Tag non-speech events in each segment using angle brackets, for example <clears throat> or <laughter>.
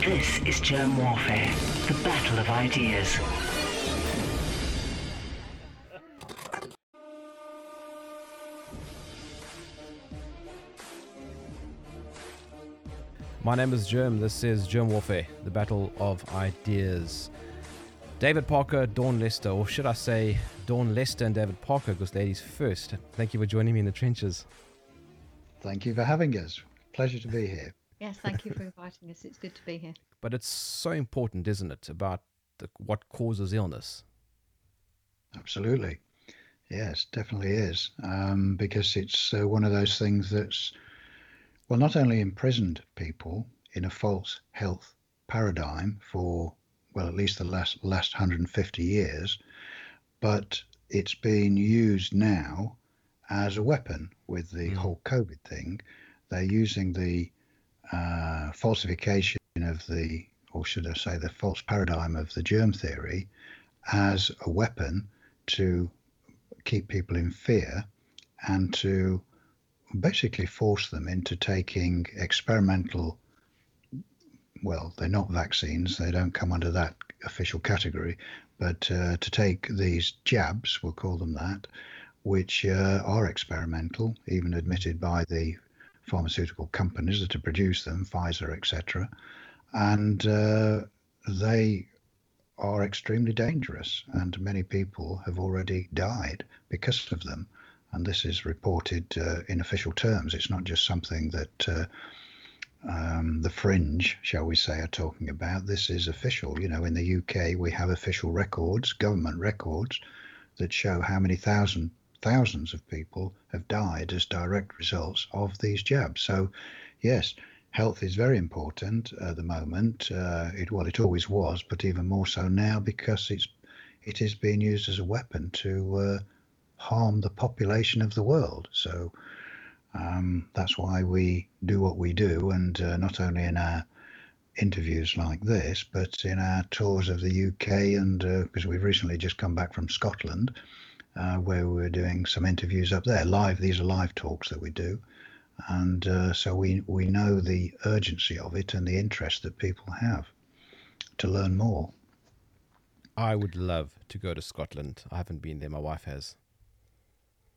This is Germ Warfare, the battle of ideas. My name is Germ. This is Germ Warfare, the battle of ideas. David Parker, Dawn Lester, or should I say Dawn Lester and David Parker, because ladies first. Thank you for joining me in the trenches. Thank you for having us. Pleasure to be here. Yes, thank you for inviting us. It's good to be here. <laughs> But it's so important, isn't it, about the, what causes illness? Absolutely. Yes, definitely is. Um, because it's uh, one of those things that's, well, not only imprisoned people in a false health paradigm for well, at least the last last 150 years, but it's being used now as a weapon with the mm. whole COVID thing. They're using the uh, falsification of the, or should I say, the false paradigm of the germ theory as a weapon to keep people in fear and to basically force them into taking experimental well, they're not vaccines, they don't come under that official category, but uh, to take these jabs, we'll call them that, which uh, are experimental, even admitted by the pharmaceutical companies that have produced them, Pfizer, etc., and uh, they are extremely dangerous, and many people have already died because of them. And this is reported uh, in official terms. It's not just something that uh, um, the fringe, shall we say, are talking about. This is official. You know, in the UK, we have official records, government records, that show how many thousand thousands of people have died as direct results of these jabs. So, yes, health is very important at the moment. Uh, it well, it always was, but even more so now because it's it is being used as a weapon to uh, harm the population of the world. So um, that's why we do what we do, and uh, not only in our interviews like this, but in our tours of the UK, and because uh, we've recently just come back from Scotland, uh, where we are doing some interviews up there live. These are live talks that we do, and uh, so we we know the urgency of it and the interest that people have to learn more. I would love to go to Scotland. I haven't been there. My wife has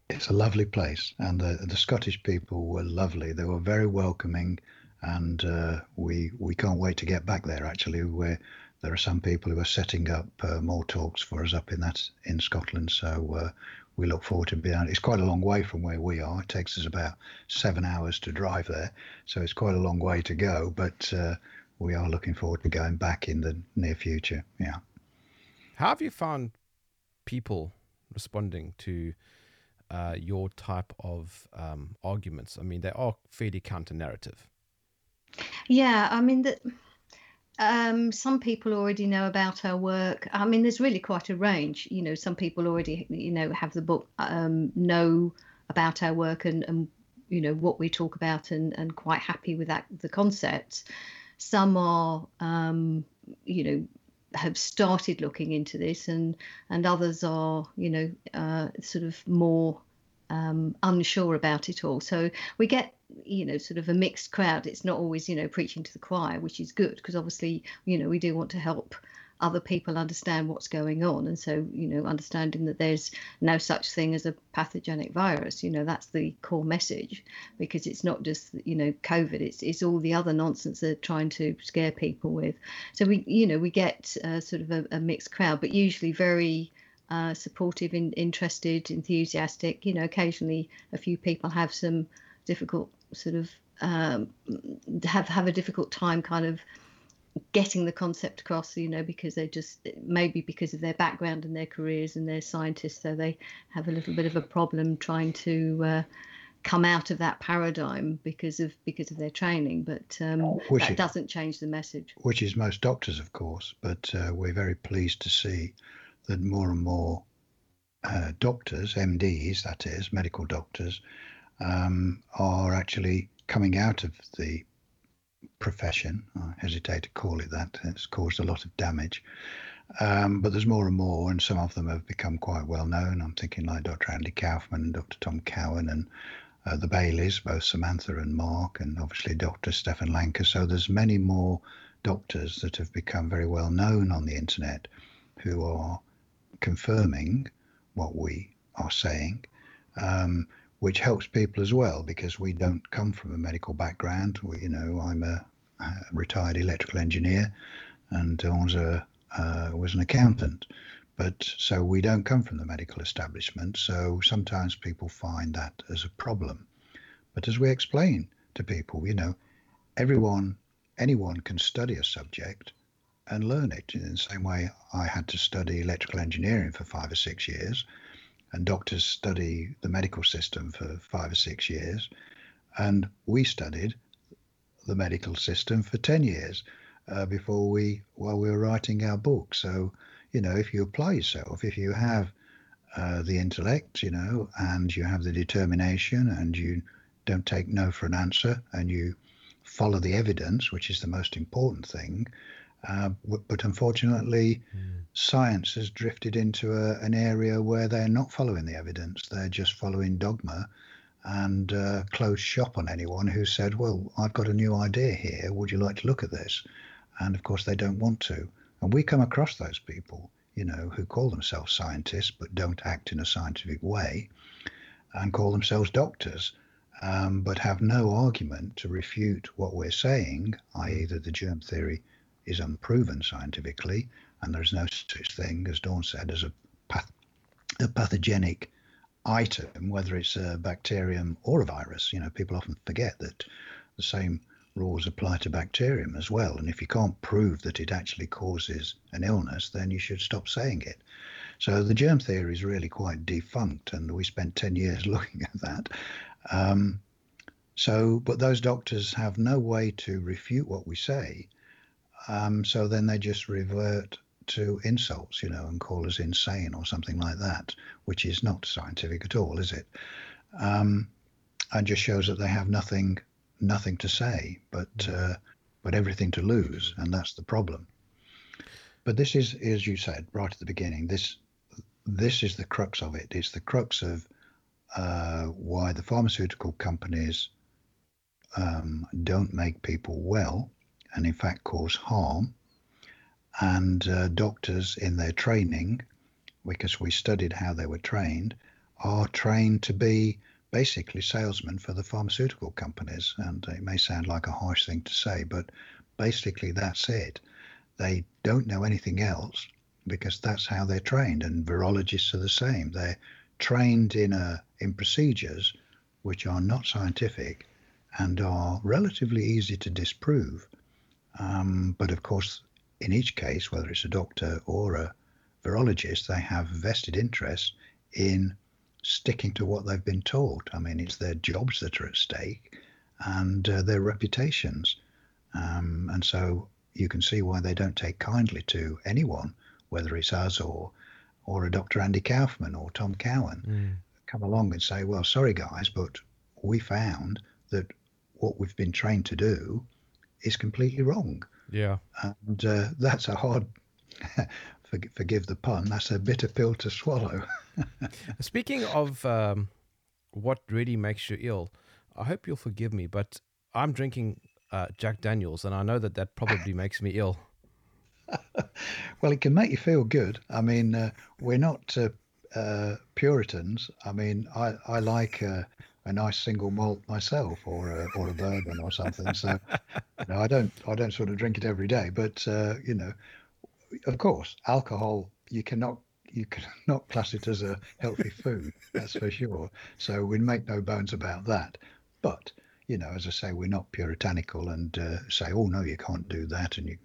it's a lovely place, and the the Scottish people were lovely. They were very welcoming, and uh, we we can't wait to get back there. Actually, where there are some people who are setting up uh, more talks for us up in that in Scotland. So uh, we look forward to being. It's quite a long way from where we are. It takes us about seven hours to drive there, so it's quite a long way to go. But uh, we are looking forward to going back in the near future. Yeah. How have you found people responding to? uh, your type of um, arguments? I mean, they are fairly counter narrative. Yeah, I mean that. Um, some people already know about our work. I mean, there's really quite a range. You know, some people already, you know, have the book, um, know about our work and, and you know what we talk about and, and quite happy with that the concepts. Some are, um, you know, have started looking into this, and and others are, you know, uh, sort of more um, unsure about it all. So we get, you know, sort of a mixed crowd. It's not always, you know, preaching to the choir, which is good because obviously, you know, we do want to help other people understand what's going on and so you know understanding that there's no such thing as a pathogenic virus you know that's the core message because it's not just you know covid it's it's all the other nonsense they're trying to scare people with so we you know we get uh, sort of a, a mixed crowd but usually very uh, supportive, in, interested, enthusiastic. You know, occasionally a few people have some difficult sort of um, have have a difficult time kind of getting the concept across you know because they just maybe because of their background and their careers and they're scientists so they have a little bit of a problem trying to uh, come out of that paradigm because of because of their training. But um, which that is, doesn't change the message. Which is most doctors of course but uh, we're very pleased to see that more and more uh, doctors, MDs, that is, medical doctors, um, are actually coming out of the profession. I hesitate to call it that. It's caused a lot of damage. Um, but there's more and more, and some of them have become quite well known. I'm thinking like Dr. Andy Kaufman and Dr. Tom Cowan and uh, the Baileys, both Samantha and Mark, and obviously Dr. Stefan Lanka. So there's many more doctors that have become very well known on the internet who are confirming what we are saying, um, which helps people as well because we don't come from a medical background. We, you know, I'm a, a retired electrical engineer and was a uh, was an accountant. But so we don't come from the medical establishment. So sometimes people find that as a problem. But as we explain to people, you know, everyone, anyone can study a subject and learn it in the same way I had to study electrical engineering for five or six years, and doctors study the medical system for five or six years, and we studied the medical system for 10 years uh, before we while we were writing our book. So, you know, if you apply yourself, if you have uh, the intellect, you know, and you have the determination, and you don't take no for an answer, and you follow the evidence, which is the most important thing. Uh, but unfortunately, mm. science has drifted into a, an area where they're not following the evidence; they're just following dogma and uh, close shop on anyone who said, "Well, I've got a new idea here. Would you like to look at this?" and of course they don't want to. And we come across those people, you know, who call themselves scientists but don't act in a scientific way, and call themselves doctors, um, but have no argument to refute what we're saying, i.e., that the germ theory is unproven scientifically, and there's no such thing, as Dawn said, as a, path- a pathogenic item, whether it's a bacterium or a virus. You know, people often forget that the same rules apply to bacterium as well. And if you can't prove that it actually causes an illness, then you should stop saying it. So the germ theory is really quite defunct, and we spent 10 years <laughs> looking at that. Um, so, but those doctors have no way to refute what we say. Um, so then they just revert to insults, you know, and call us insane or something like that, which is not scientific at all, is it? Um, and just shows that they have nothing nothing to say, but uh, but everything to lose, and that's the problem. But this is, as you said right at the beginning, this this is the crux of it. It's the crux of uh, why the pharmaceutical companies um, don't make people well, and in fact cause harm. And uh, doctors in their training, because we studied how they were trained, are trained to be basically salesmen for the pharmaceutical companies. And it may sound like a harsh thing to say, but basically that's it. They don't know anything else because that's how they're trained. And virologists are the same. They're trained in a in procedures which are not scientific and are relatively easy to disprove. Um, but of course, in each case, whether it's a doctor or a virologist, they have vested interest in sticking to what they've been told. I mean, it's their jobs that are at stake and uh, their reputations. Um, and so you can see why they don't take kindly to anyone, whether it's us or or a Dr. Andy Kaufman or Tom Cowan, mm. come along and say, well, sorry guys, but we found that what we've been trained to do is completely wrong. Yeah. And uh, that's a hard, <laughs> forgive the pun, that's a bitter pill to swallow. <laughs> Speaking of um, what really makes you ill, I hope you'll forgive me, but I'm drinking uh, Jack Daniels, and I know that that probably <laughs> makes me ill. well, it can make you feel good. I mean, uh, we're not uh, uh Puritans. I mean, I I like uh, a nice single malt myself, or a, or a bourbon or something. So, you know, I don't I don't sort of drink it every day, but uh, you know, of course, alcohol you cannot you cannot <laughs> class it as a healthy food. That's for sure. So we make no bones about that. But you know, as I say, we're not puritanical and uh, say, oh no, you can't do that. And you,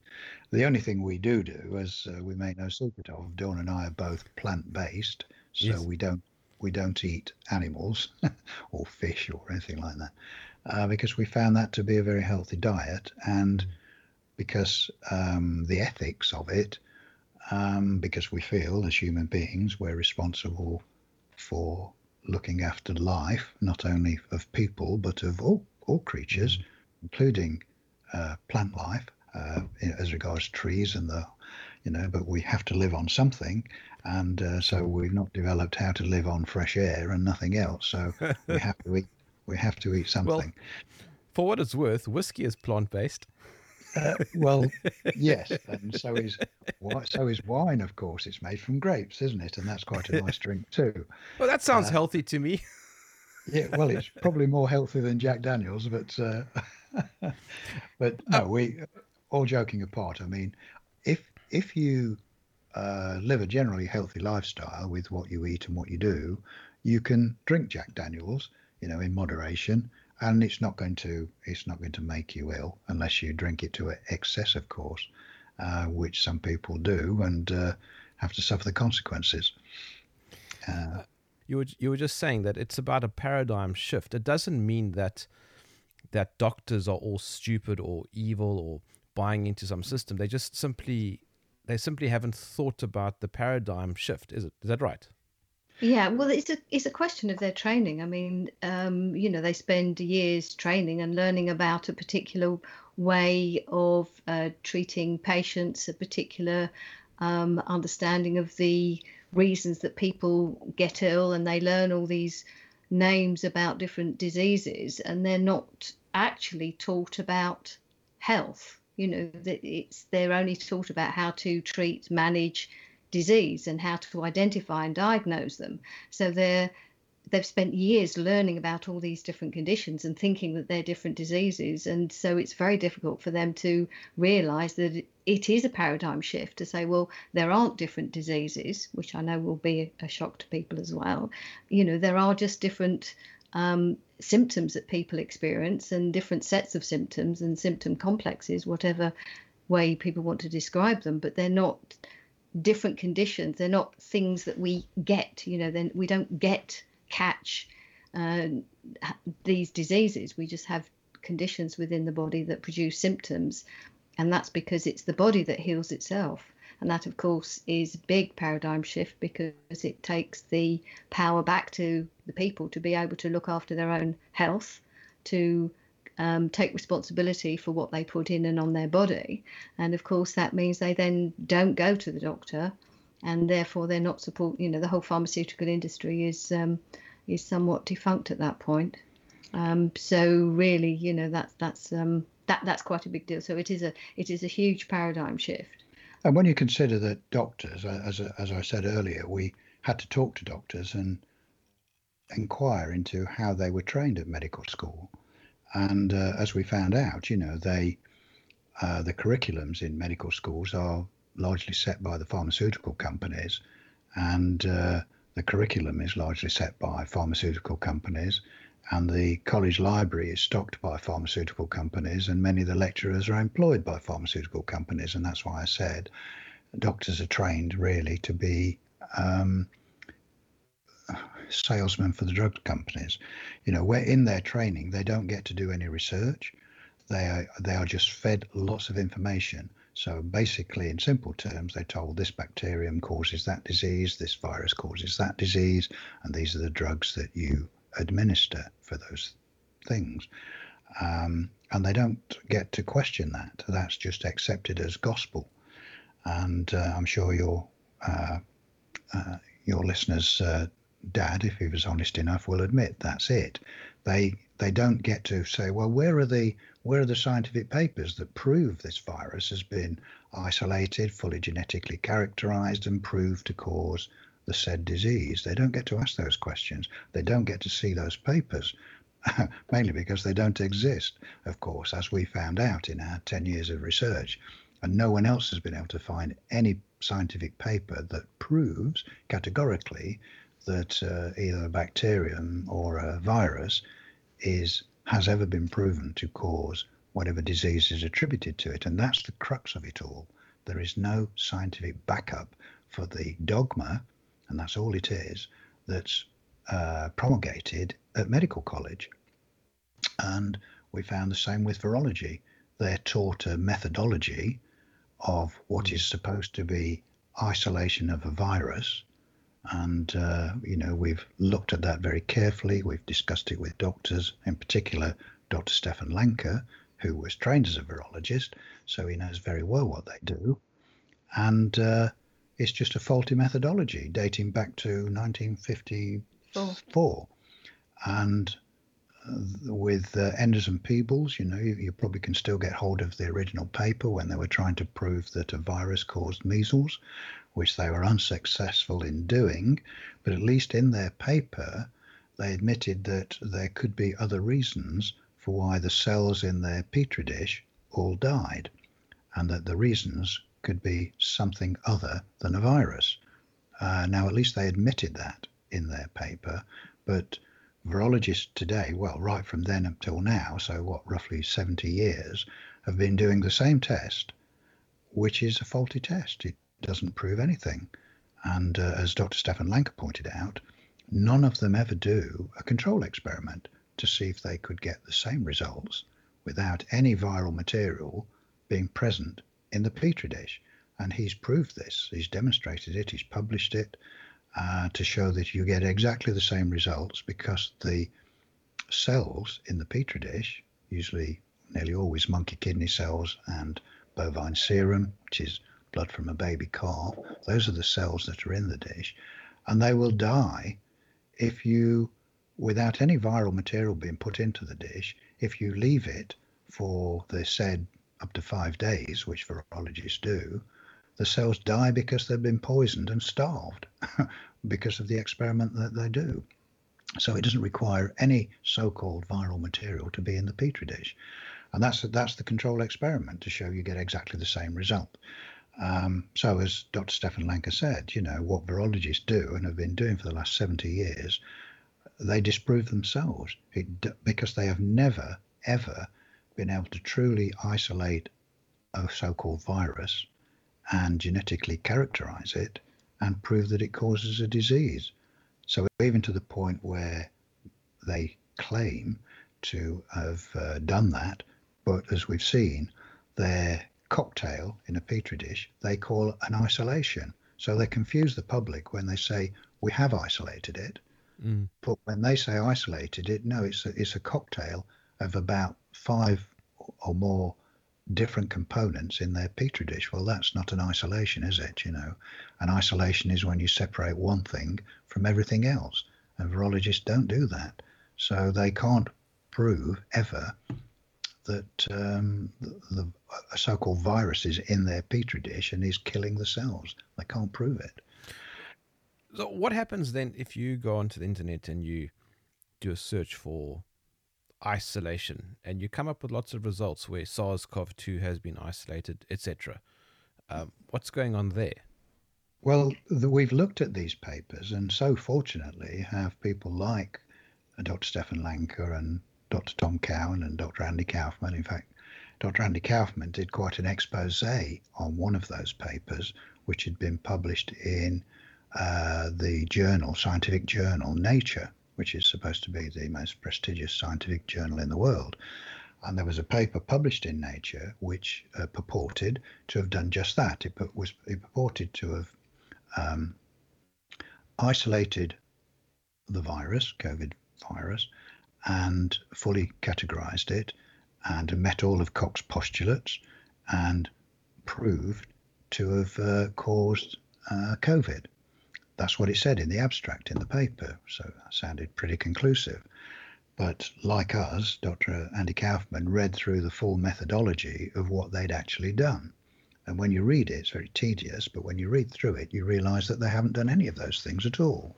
the only thing we do do, as uh, we make no secret of, Dawn and I are both plant-based, so yes. we don't we don't eat animals <laughs> or fish or anything like that, uh, because we found that to be a very healthy diet, and because um, the ethics of it um, because we feel as human beings we're responsible for looking after life, not only of people but of all, all creatures, including uh, plant life, uh, as regards trees and the, you know, but we have to live on something, and uh, so we've not developed how to live on fresh air and nothing else. So we <laughs> have to eat. We have to eat something. Well, for what it's worth, whiskey is plant based. Uh, well, <laughs> yes, and so is so is wine. Of course, it's made from grapes, isn't it? And that's quite a nice drink too. <laughs> Well, that sounds uh, healthy to me. yeah, well, it's probably more healthy than Jack Daniels, but uh, but no, oh. we all joking apart. I mean, if if you uh, live a generally healthy lifestyle with what you eat and what you do, you can drink Jack Daniels, you know, in moderation, and it's not going to it's not going to make you ill unless you drink it to excess, of course, uh, which some people do and uh, have to suffer the consequences. Uh, you were you were just saying that it's about a paradigm shift. It doesn't mean that that doctors are all stupid or evil or buying into some system. They just simply they simply haven't thought about the paradigm shift. Is it? Is that right? Yeah, well, it's a it's a question of their training. I mean, um, you know, they spend years training and learning about a particular way of uh, treating patients, a particular um, understanding of the reasons that people get ill, and they learn all these names about different diseases, and they're not actually taught about health. You know, that it's they're only taught about how to treat, manage, disease and how to identify and diagnose them. So they're they've spent years learning about all these different conditions and thinking that they're different diseases and so it's very difficult for them to realize that it is a paradigm shift to say well there aren't different diseases which i know will be a shock to people as well you know there are just different um, symptoms that people experience and different sets of symptoms and symptom complexes whatever way people want to describe them but they're not different conditions. They're not things that we get. You know, then we don't get catch uh, these diseases. We just have conditions within the body that produce symptoms, and that's because it's the body that heals itself. And that, of course, is a big paradigm shift because it takes the power back to the people to be able to look after their own health, to um, take responsibility for what they put in and on their body. And of course, that means they then don't go to the doctor, and therefore they're not support. You know, the whole pharmaceutical industry is um, is somewhat defunct at that point. Um, so really, you know, that's that's um, that that's quite a big deal. So it is a it is a huge paradigm shift. And when you consider that doctors, as as I said earlier, we had to talk to doctors and inquire into how they were trained at medical school. And uh, as we found out, you know, they uh, the curriculums in medical schools are largely set by the pharmaceutical companies, and uh, the curriculum is largely set by pharmaceutical companies, and the college library is stocked by pharmaceutical companies, and many of the lecturers are employed by pharmaceutical companies, and that's why I said doctors are trained really to be um, salesmen for the drug companies. You know, where in their training they don't get to do any research. They are they are just fed lots of information. So basically, in simple terms, they're told this bacterium causes that disease, this virus causes that disease, and these are the drugs that you administer for those things. Um, and they don't get to question that. That's just accepted as gospel. And uh, I'm sure your uh, uh, your listeners uh, dad, if he was honest enough, will admit that's it. They they don't get to say, well, where are the where are the scientific papers that prove this virus has been isolated, fully genetically characterized, and proved to cause the said disease? They don't get to ask those questions. They don't get to see those papers. <laughs> mainly because they don't exist, of course, as we found out in our 10 years of research. And no one else has been able to find any scientific paper that proves categorically that uh, either a bacterium or a virus is has ever been proven to cause whatever disease is attributed to it. And that's the crux of it all. There is no scientific backup for the dogma, and that's all it is, that's uh, promulgated at medical college. And we found the same with virology. They're taught a methodology of what is supposed to be isolation of a virus and, uh, you know, we've looked at that very carefully. We've discussed it with doctors, in particular, Dr. Stefan Lanka, who was trained as a virologist, so he knows very well what they do. And uh, it's just a faulty methodology dating back to 1954. And with uh, Enders and Peebles, you know, you, you, probably can still get hold of the original paper when they were trying to prove that a virus caused measles, which they were unsuccessful in doing. But at least in their paper, they admitted that there could be other reasons for why the cells in their petri dish all died, and that the reasons could be something other than a virus. Uh, now, at least they admitted that in their paper, but virologists today, well, right from then until now, so what, roughly 70 years, have been doing the same test, which is a faulty test. It doesn't prove anything. And uh, as Dr. Stefan Lanka pointed out, none of them ever do a control experiment to see if they could get the same results without any viral material being present in the petri dish. And he's proved this, he's demonstrated it, he's published it uh, to show that you get exactly the same results because the cells in the petri dish, usually nearly always monkey kidney cells and bovine serum, which is blood from a baby calf, those are the cells that are in the dish, and they will die if you, without any viral material being put into the dish, if you leave it for the said up to five days, which virologists do, the cells die because they've been poisoned and starved <laughs> because of the experiment that they do. So it doesn't require any so-called viral material to be in the petri dish, and that's that's the control experiment to show you get exactly the same result. Um, so as Dr. Stefan Lanka said, you know what virologists do and have been doing for the last 70 years, they disprove themselves it, because they have never ever been able to truly isolate a so-called virus and genetically characterize it and prove that it causes a disease. So even to the point where they claim to have uh, done that, but as we've seen, their cocktail in a petri dish they call an isolation. So they confuse the public when they say we have isolated it, mm. but when they say isolated it, no, it's a, it's a cocktail of about five or more different components in their petri dish. Well, that's not an isolation, is it? You know, an isolation is when you separate one thing from everything else, and virologists don't do that. So they can't prove ever that um, the, the so-called virus is in their petri dish and is killing the cells. They can't prove it. So, what happens then if you go onto the internet and you do a search for isolation, and you come up with lots of results where SARS-CoV-2 has been isolated, etc. Um, what's going on there? Well, the, we've looked at these papers, and so fortunately have people like Dr. Stefan Lanka and Dr. Tom Cowan and Dr. Andy Kaufman. In fact, Dr. Andy Kaufman did quite an expose on one of those papers, which had been published in uh, the journal, scientific journal Nature which is supposed to be the most prestigious scientific journal in the world. And there was a paper published in Nature which uh, purported to have done just that. It, was, it purported to have um, isolated the virus, COVID virus, and fully categorized it and met all of Koch's postulates and proved to have uh, caused uh, COVID. That's what it said in the abstract in the paper, so that sounded pretty conclusive. But like us, Dr. Andy Kaufman read through the full methodology of what they'd actually done. And when you read it, it's very tedious, but when you read through it, you realize that they haven't done any of those things at all.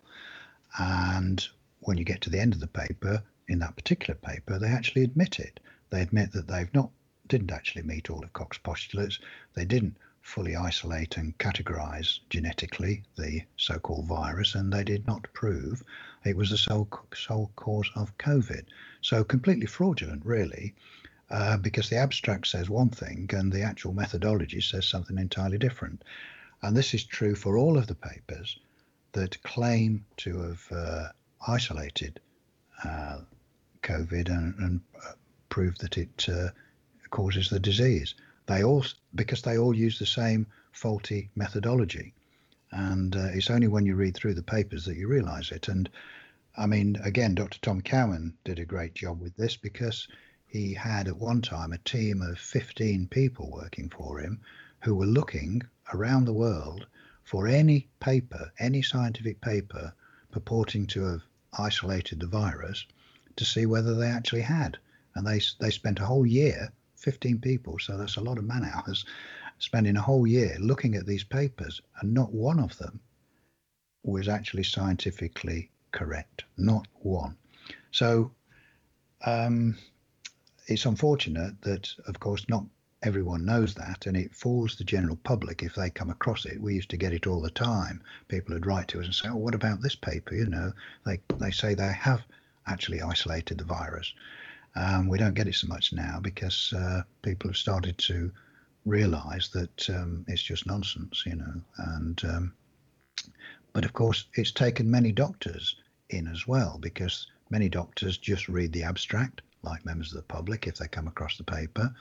And when you get to the end of the paper, in that particular paper, they actually admit it. They admit that they've not didn't actually meet all of Koch's postulates. They didn't fully isolate and categorize genetically the so-called virus, and they did not prove it was the sole, sole cause of COVID. So completely fraudulent, really, uh, because the abstract says one thing and the actual methodology says something entirely different. And this is true for all of the papers that claim to have uh, isolated uh, COVID and, and uh, proved that it uh, causes the disease. They all because they all use the same faulty methodology, and uh, it's only when you read through the papers that you realise it. And I mean, again, Dr. Tom Cowan did a great job with this because he had at one time a team of 15 people working for him who were looking around the world for any paper, any scientific paper purporting to have isolated the virus to see whether they actually had. And they, they spent a whole year, 15 people, so that's a lot of man hours, spending a whole year looking at these papers, and not one of them was actually scientifically correct. Not one. So um, it's unfortunate that, of course, not everyone knows that, and it fools the general public if they come across it. We used to get it all the time. People would write to us and say, "Oh, what about this paper?" You know, they they say they have actually isolated the virus. Um, we don't get it so much now because uh, people have started to realise that um, it's just nonsense, you know. And um, but of course, it's taken many doctors in as well because many doctors just read the abstract, like members of the public, if they come across the paper,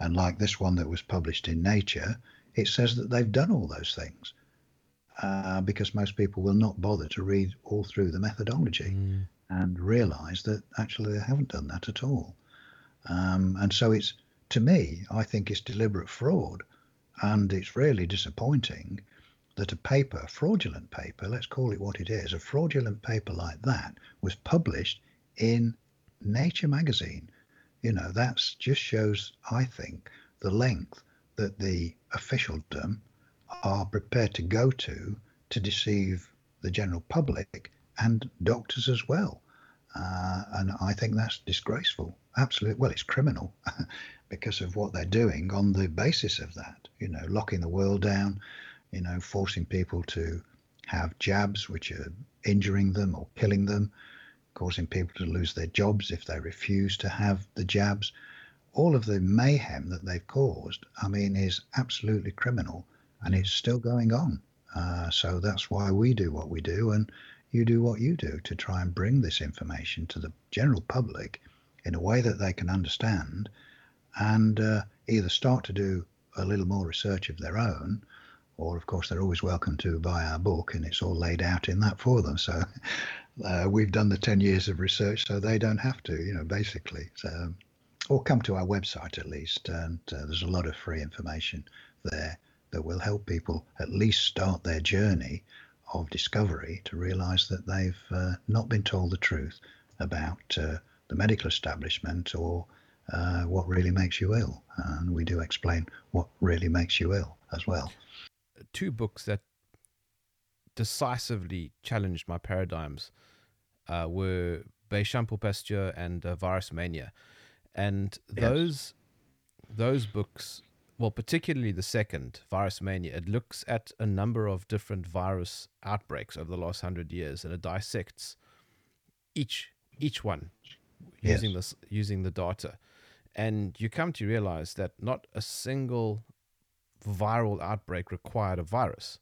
and like this one that was published in Nature, it says that they've done all those things. Uh, because most people will not bother to read all through the methodology mm. And realize that actually they haven't done that at all. Um, and so it's, to me, I think it's deliberate fraud. And it's really disappointing that a paper, fraudulent paper, let's call it what it is, a fraudulent paper like that was published in Nature magazine. You know, that just shows, I think, the length that the officialdom are prepared to go to to deceive the general public and doctors as well. Uh, and I think that's disgraceful. Absolutely. Well, it's criminal <laughs> because of what they're doing on the basis of that, you know, locking the world down, you know, forcing people to have jabs which are injuring them or killing them, causing people to lose their jobs if they refuse to have the jabs. All of the mayhem that they've caused, I mean, is absolutely criminal and it's still going on. Uh, so that's why we do what we do, and you do what you do to try and bring this information to the general public in a way that they can understand and uh, either start to do a little more research of their own or of course they're always welcome to buy our book and it's all laid out in that for them. So <laughs> uh, we've done the 10 years of research so they don't have to you know basically. So or come to our website at least and uh, there's a lot of free information there that will help people at least start their journey of discovery to realize that they've uh, not been told the truth about uh, the medical establishment or uh, what really makes you ill and we do explain what really makes you ill as well two books that decisively challenged my paradigms uh, were Béchamp pour Pasteur and uh, Virus Mania. And those yes. those books, well, particularly the second, Virus Mania, it looks at a number of different virus outbreaks over the last hundred years, and it dissects each each one yes. using this using the data, and you come to realize that not a single viral outbreak required a virus.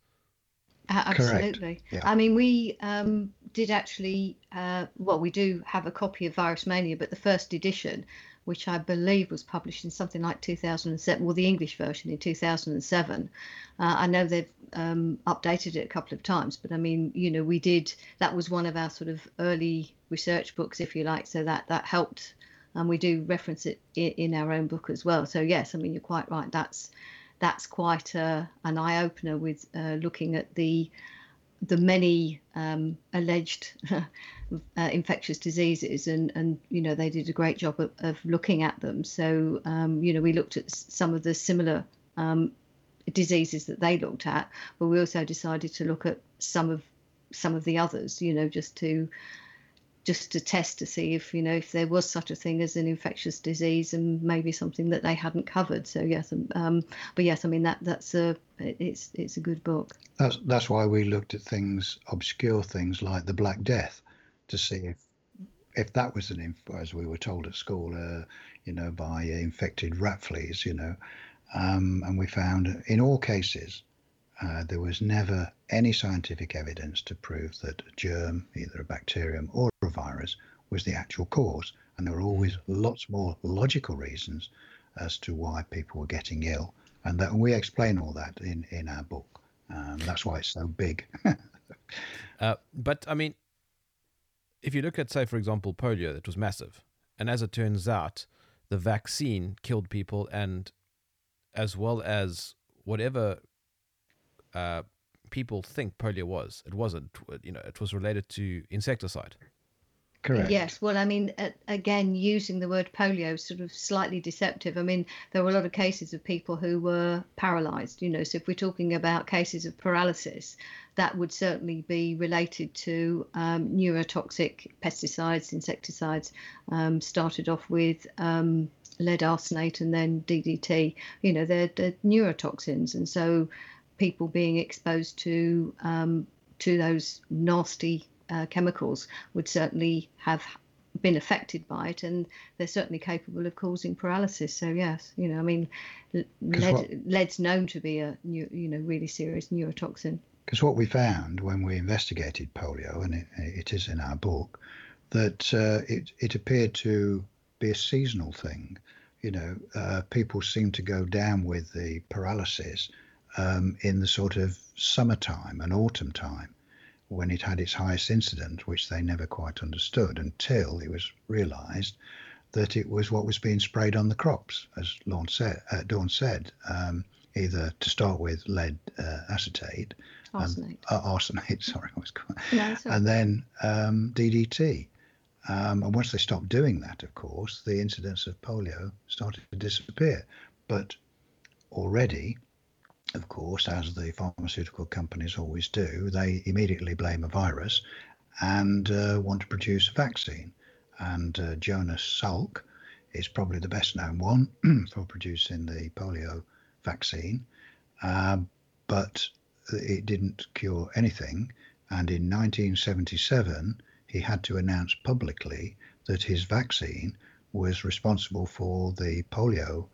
Uh, absolutely. Yeah. I mean, we um, did actually, uh, well, we do have a copy of Virus Mania, but the first edition, which I believe was published in something like 2007, well, the English version in 2007. Uh, I know they've um, updated it a couple of times, but I mean, you know, we did, that was one of our sort of early research books, if you like, so that, that helped. And we do reference it in, our own book as well. So, yes, I mean, you're quite right. That's that's quite a, an eye opener with uh, looking at the the many um, alleged <laughs> uh, infectious diseases, and and you know they did a great job of, of looking at them. So um, you know we looked at some of the similar um, diseases that they looked at, but we also decided to look at some of some of the others. You know just to just to test to see if you know if there was such a thing as an infectious disease and maybe something that they hadn't covered. So yes, um, um, but yes, I mean that that's a it's it's a good book. That's that's why we looked at things obscure things like the Black Death to see if if that was an as we were told at school, uh, you know, by infected rat fleas, you know, um, and we found in all cases uh, there was never any scientific evidence to prove that a germ, either a bacterium or a virus, was the actual cause. And there were always lots more logical reasons as to why people were getting ill. And, that, we explain all that in, in our book. Um, that's why it's so big. <laughs> uh, but I mean, if you look at, say, for example, polio, it was massive. And as it turns out, the vaccine killed people, and as well as whatever uh, people think polio was. It wasn't. You know, it was related to insecticide. Correct. Yes. Well, I mean, again, using the word polio is sort of slightly deceptive. I mean, there were a lot of cases of people who were paralyzed, you know, so if we're talking about cases of paralysis, that would certainly be related to um, neurotoxic pesticides, insecticides, um, started off with um, lead arsenate and then DDT. You know, they're, they're neurotoxins. And so people being exposed to um, to those nasty uh, chemicals would certainly have been affected by it, and they're certainly capable of causing paralysis. So yes, you know, I mean, lead, what, lead's known to be a you know really serious neurotoxin. Because what we found when we investigated polio, and it, it is in our book, that uh, it it appeared to be a seasonal thing. You know, uh, people seem to go down with the paralysis um, in the sort of summertime and autumn time when it had its highest incident, which they never quite understood until it was realised that it was what was being sprayed on the crops, as Dawn said, uh, Dawn said um, either to start with lead uh, acetate, arsenate, and, uh, arsenate, <laughs> sorry, I was no, and then um, DDT. Um, and once they stopped doing that, of course, the incidence of polio started to disappear. But already of course, as the pharmaceutical companies always do, they immediately blame a virus and uh, want to produce a vaccine. And uh, Jonas Salk is probably the best known one <clears throat> for producing the polio vaccine. Um, but it didn't cure anything. And in 1977, he had to announce publicly that his vaccine was responsible for the polio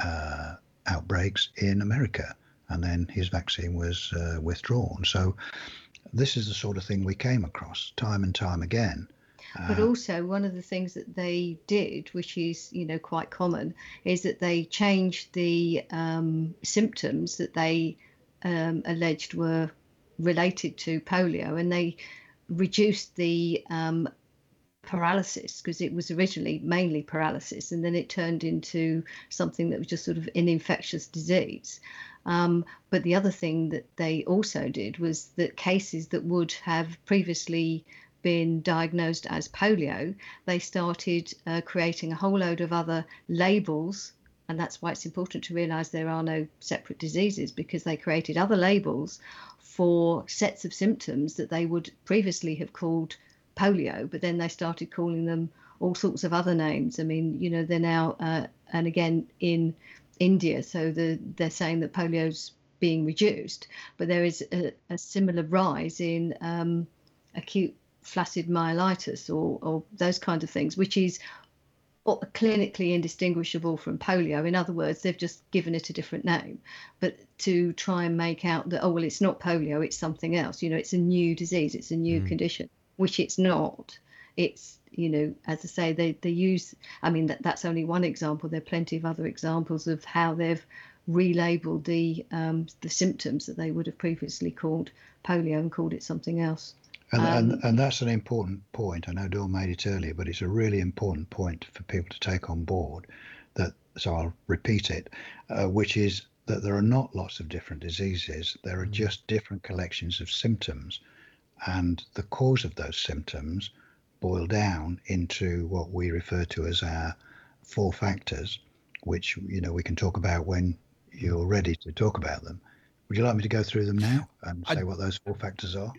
uh, outbreaks in America and then his vaccine was uh, withdrawn. So this is the sort of thing we came across time and time again. But uh, also, one of the things that they did, which is you know quite common, is that they changed the um, symptoms that they um, alleged were related to polio, and they reduced the um, paralysis because it was originally mainly paralysis, and then it turned into something that was just sort of an infectious disease. Um, but the other thing that they also did was that cases that would have previously been diagnosed as polio, they started uh, creating a whole load of other labels. And that's why it's important to realize there are no separate diseases because they created other labels for sets of symptoms that they would previously have called polio, but then they started calling them all sorts of other names. I mean, you know, they're now, uh, and again, in India. So the, they're saying that polio's being reduced, but there is a, a similar rise in um, acute flaccid myelitis or, or those kind of things, which is clinically indistinguishable from polio. In other words, they've just given it a different name. But to try and make out that, oh, well, it's not polio, it's something else, you know, it's a new disease, it's a new mm. condition, which it's not. It's you know, as I say, they, they use, I mean, that, that's only one example. There are plenty of other examples of how they've relabeled the, um, the symptoms that they would have previously called polio and called it something else. And, um, and, and that's an important point. I know Dawn made it earlier, but it's a really important point for people to take on board. That so I'll repeat it, uh, which is that there are not lots of different diseases. There are mm. just different collections of symptoms, and the cause of those symptoms boil down into what we refer to as our four factors, which you know we can talk about when you're ready to talk about them. Would you like me to go through them now and say I, what those four factors are?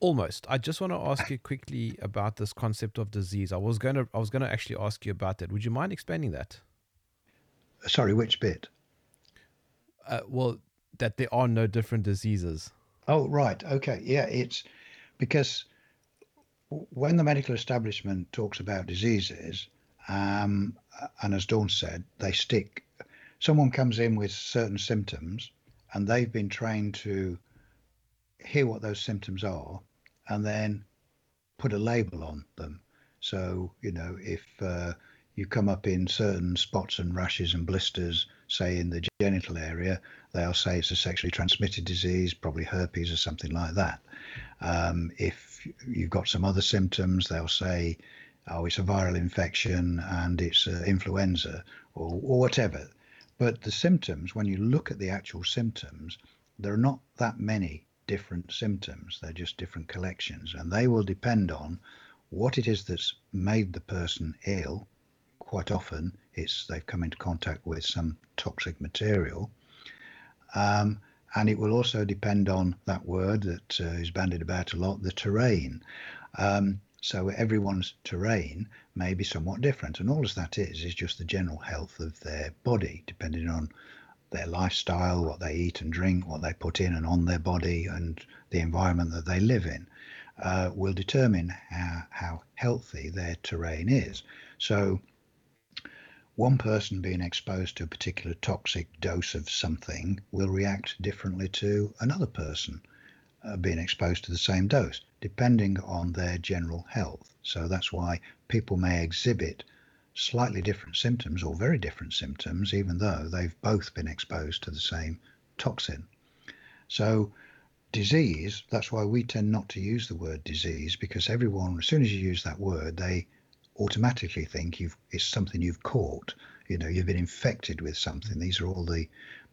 Almost. I just want to ask you quickly about this concept of disease. I was going to I was going to actually ask you about that. Would you mind explaining that? Sorry, which bit? Uh, well, that there are no different diseases. Oh, right. Okay. Yeah, it's because when the medical establishment talks about diseases, um, and as Dawn said, they stick. Someone comes in with certain symptoms, and they've been trained to hear what those symptoms are, and then put a label on them. So you know if uh, you come up in certain spots and rashes and blisters, say in the genital area, they'll say it's a sexually transmitted disease, probably herpes or something like that. Um, if you've got some other symptoms, they'll say, oh, it's a viral infection and it's uh, influenza or, or whatever. But the symptoms, when you look at the actual symptoms, there are not that many different symptoms. They're just different collections, and they will depend on what it is that's made the person ill. Quite often, it's they've come into contact with some toxic material. Um, and it will also depend on that word that uh, is bandied about a lot the terrain. Um, so everyone's terrain may be somewhat different, and all as that is is just the general health of their body, depending on their lifestyle, what they eat and drink, what they put in and on their body, and the environment that they live in, uh, will determine how, how healthy their terrain is. So one person being exposed to a particular toxic dose of something will react differently to another person uh, being exposed to the same dose, depending on their general health. So that's why people may exhibit slightly different symptoms or very different symptoms, even though they've both been exposed to the same toxin. So, disease, that's why we tend not to use the word disease because everyone, as soon as you use that word, they automatically think you've it's something you've caught. You know, you've been infected with something. These are all the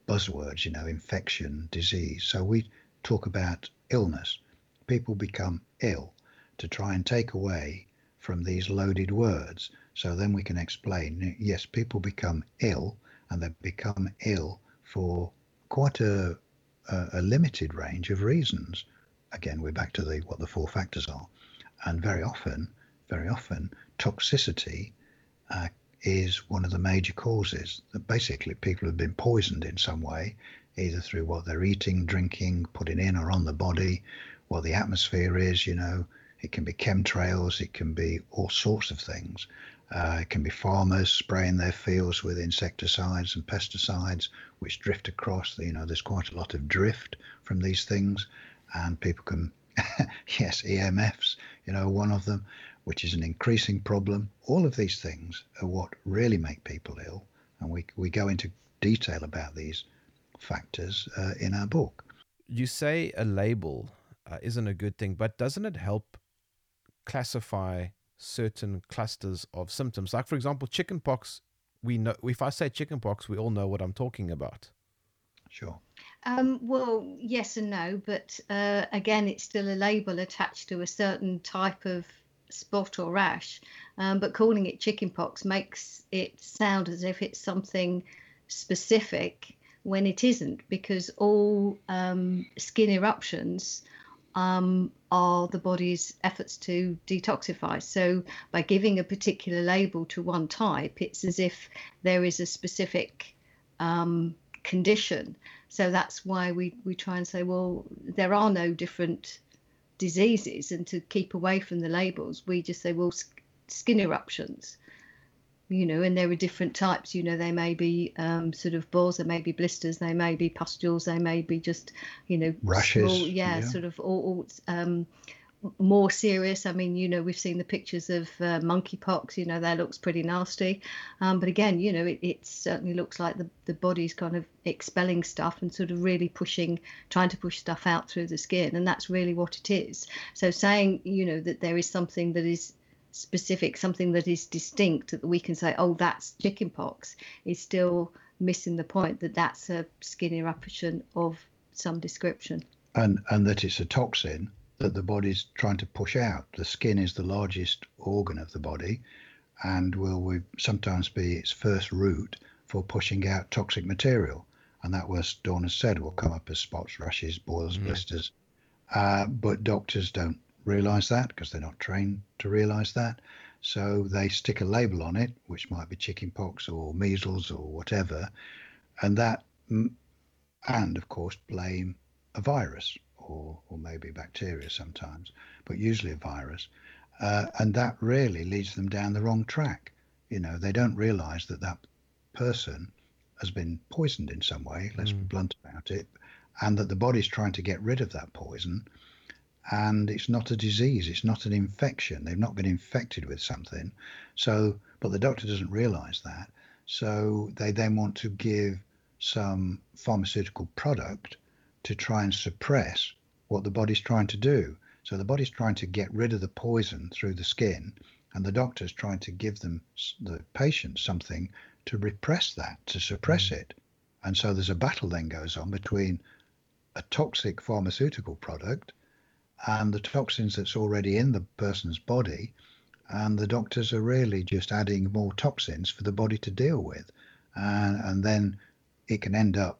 buzzwords, you know, infection, disease. So we talk about illness. People become ill to try and take away from these loaded words. So then we can explain yes, people become ill and they become ill for quite a, a, a limited range of reasons. Again, we're back to the what the four factors are. And very often, very often, toxicity uh, is one of the major causes. That basically, people have been poisoned in some way, either through what they're eating, drinking, putting in, or on the body, what the atmosphere is. You know, it can be chemtrails, it can be all sorts of things. Uh, it can be farmers spraying their fields with insecticides and pesticides, which drift across. You know, there's quite a lot of drift from these things, and people can, <laughs> yes, EMFs. You know, one of them which is an increasing problem. All of these things are what really make people ill, and we, we go into detail about these factors uh, in our book. You say a label uh, isn't a good thing, but doesn't it help classify certain clusters of symptoms? Like, for example, chickenpox. We know if I say chickenpox, we all know what I'm talking about. Sure. Um, well, yes and no, but uh, again, it's still a label attached to a certain type of spot or rash, um, but calling it chickenpox makes it sound as if it's something specific when it isn't, because all um, skin eruptions um, are the body's efforts to detoxify. So by giving a particular label to one type, it's as if there is a specific um, condition. So that's why we, we try and say, well, there are no different diseases and to keep away from the labels, we just say, well, skin eruptions, you know, and there are different types. You know, they may be um, sort of boils, there may be blisters, they may be pustules, they may be just, you know, rashes. Small, yeah, yeah, sort of all, all um, more serious. I mean, you know, we've seen the pictures of uh, monkeypox. You know, that looks pretty nasty. Um, but again, you know, it, it, certainly looks like the the body's kind of expelling stuff and sort of really pushing, trying to push stuff out through the skin, and that's really what it is. So saying, you know, that there is something that is specific, something that is distinct that we can say, oh, that's chickenpox, is still missing the point that that's a skin eruption of some description. And and that it's a toxin that the body's trying to push out. The skin is the largest organ of the body and will sometimes be its first route for pushing out toxic material. And that was, Dawn has said, will come up as spots, rashes, boils, mm. blisters. Uh, but doctors don't realize that because they're not trained to realize that. So they stick a label on it, which might be chickenpox or measles or whatever. And that, and of course, blame a virus or, or maybe bacteria sometimes, but usually a virus. Uh, and that really leads them down the wrong track. You know, they don't realize that that person has been poisoned in some way, let's mm. be blunt about it, and that the body's trying to get rid of that poison. And it's not a disease, it's not an infection. They've not been infected with something. So, but the doctor doesn't realize that. So they then want to give some pharmaceutical product to try and suppress what the body's trying to do. So the body's trying to get rid of the poison through the skin, and the doctor's trying to give them the patient something to repress that, to suppress mm. it. And so there's a battle then goes on between a toxic pharmaceutical product and the toxins that's already in the person's body and the doctors are really just adding more toxins for the body to deal with, and and then it can end up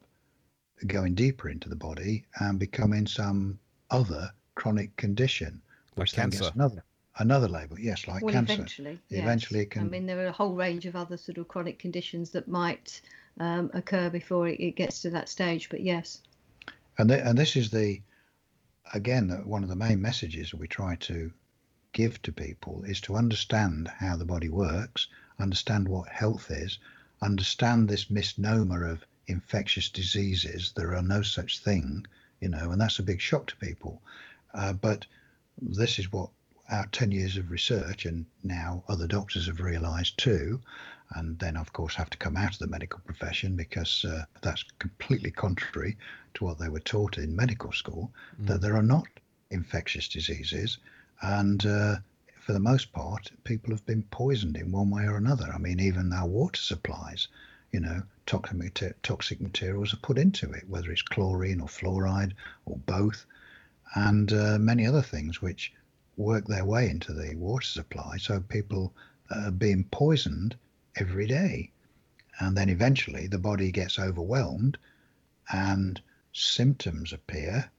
going deeper into the body and becoming some other chronic condition, Like which then cancer. another another label. Yes, like well, cancer. eventually. yes. Eventually it I mean, there are a whole range of other sort of chronic conditions that might um, occur before it, it gets to that stage. But yes, And th- and this is the again one of the main messages that we try to give to people is to understand how the body works, understand what health is, understand this misnomer of infectious diseases. There are no such thing, you know, and that's a big shock to people. Uh, but this is what our 10 years of research and now other doctors have realized too and then of course have to come out of the medical profession because uh, that's completely contrary to what they were taught in medical school that there are not infectious diseases and uh, for the most part people have been poisoned in one way or another i mean even our water supplies you know toxic, materials are put into it whether it's chlorine or fluoride or both and uh, many other things which work their way into the water supply. So people are being poisoned every day. And then eventually the body gets overwhelmed and symptoms appear,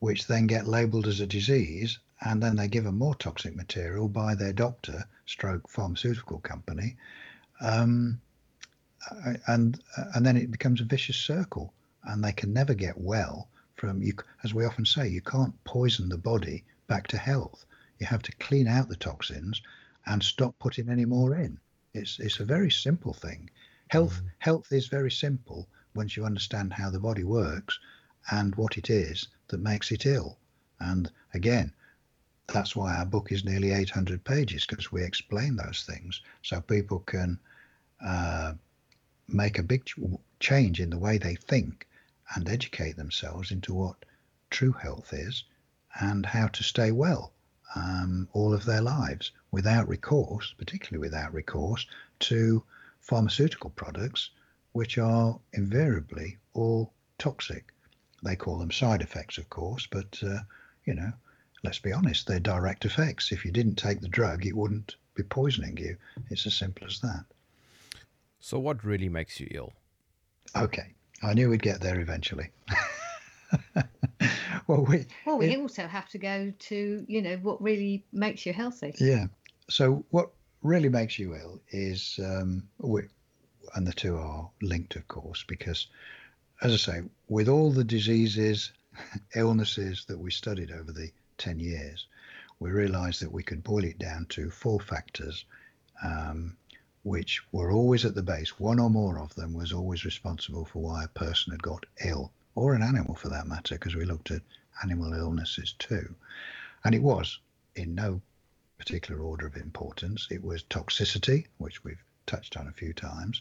which then get labeled as a disease. And then they give them more toxic material by their doctor, stroke pharmaceutical company. Um, uh, and and then it becomes a vicious circle and they can never get well from you as we often say you can't poison the body back to health. You have to clean out the toxins and stop putting any more in. It's it's a very simple thing. Health health is very simple once you understand how the body works and what it is that makes it ill. And again that's why our book is nearly 800 pages because we explain those things so people can uh, make a big change in the way they think and educate themselves into what true health is and how to stay well um, all of their lives without recourse, particularly without recourse to pharmaceutical products, which are invariably all toxic. They call them side effects, of course, but uh, you know, let's be honest, they're direct effects. If you didn't take the drug, it wouldn't be poisoning you. It's as simple as that. So, what really makes you ill? Okay, I knew we'd get there eventually. <laughs> well, we well, we Yeah. also have to go to you know what really makes you healthy. yeah. So what really makes you ill is, um, we, and the two are linked, of course, because, as I say, with all the diseases, <laughs> illnesses that we studied over the ten years, we realised that we could boil it down to four factors. Um, which were always at the base. One or more of them was always responsible for why a person had got ill, or an animal for that matter, because we looked at animal illnesses too. And it was in no particular order of importance. It was toxicity, which we've touched on a few times.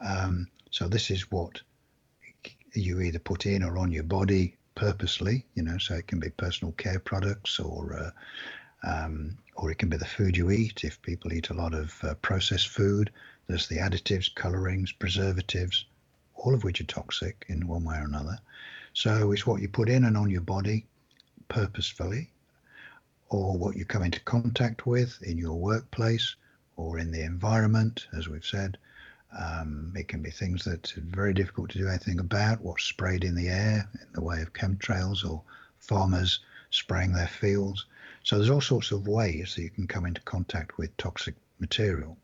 Um, so this is what you either put in or on your body purposely, you know, so it can be personal care products or uh, um, or it can be the food you eat. If people eat a lot of uh, processed food, there's the additives, colorings, preservatives, all of which are toxic in one way or another. So it's what you put in and on your body purposefully, or what you come into contact with in your workplace or in the environment, as we've said. Um, it can be things that are very difficult to do anything about, what's sprayed in the air in the way of chemtrails or farmers spraying their fields. So there's all sorts of ways that you can come into contact with toxic material.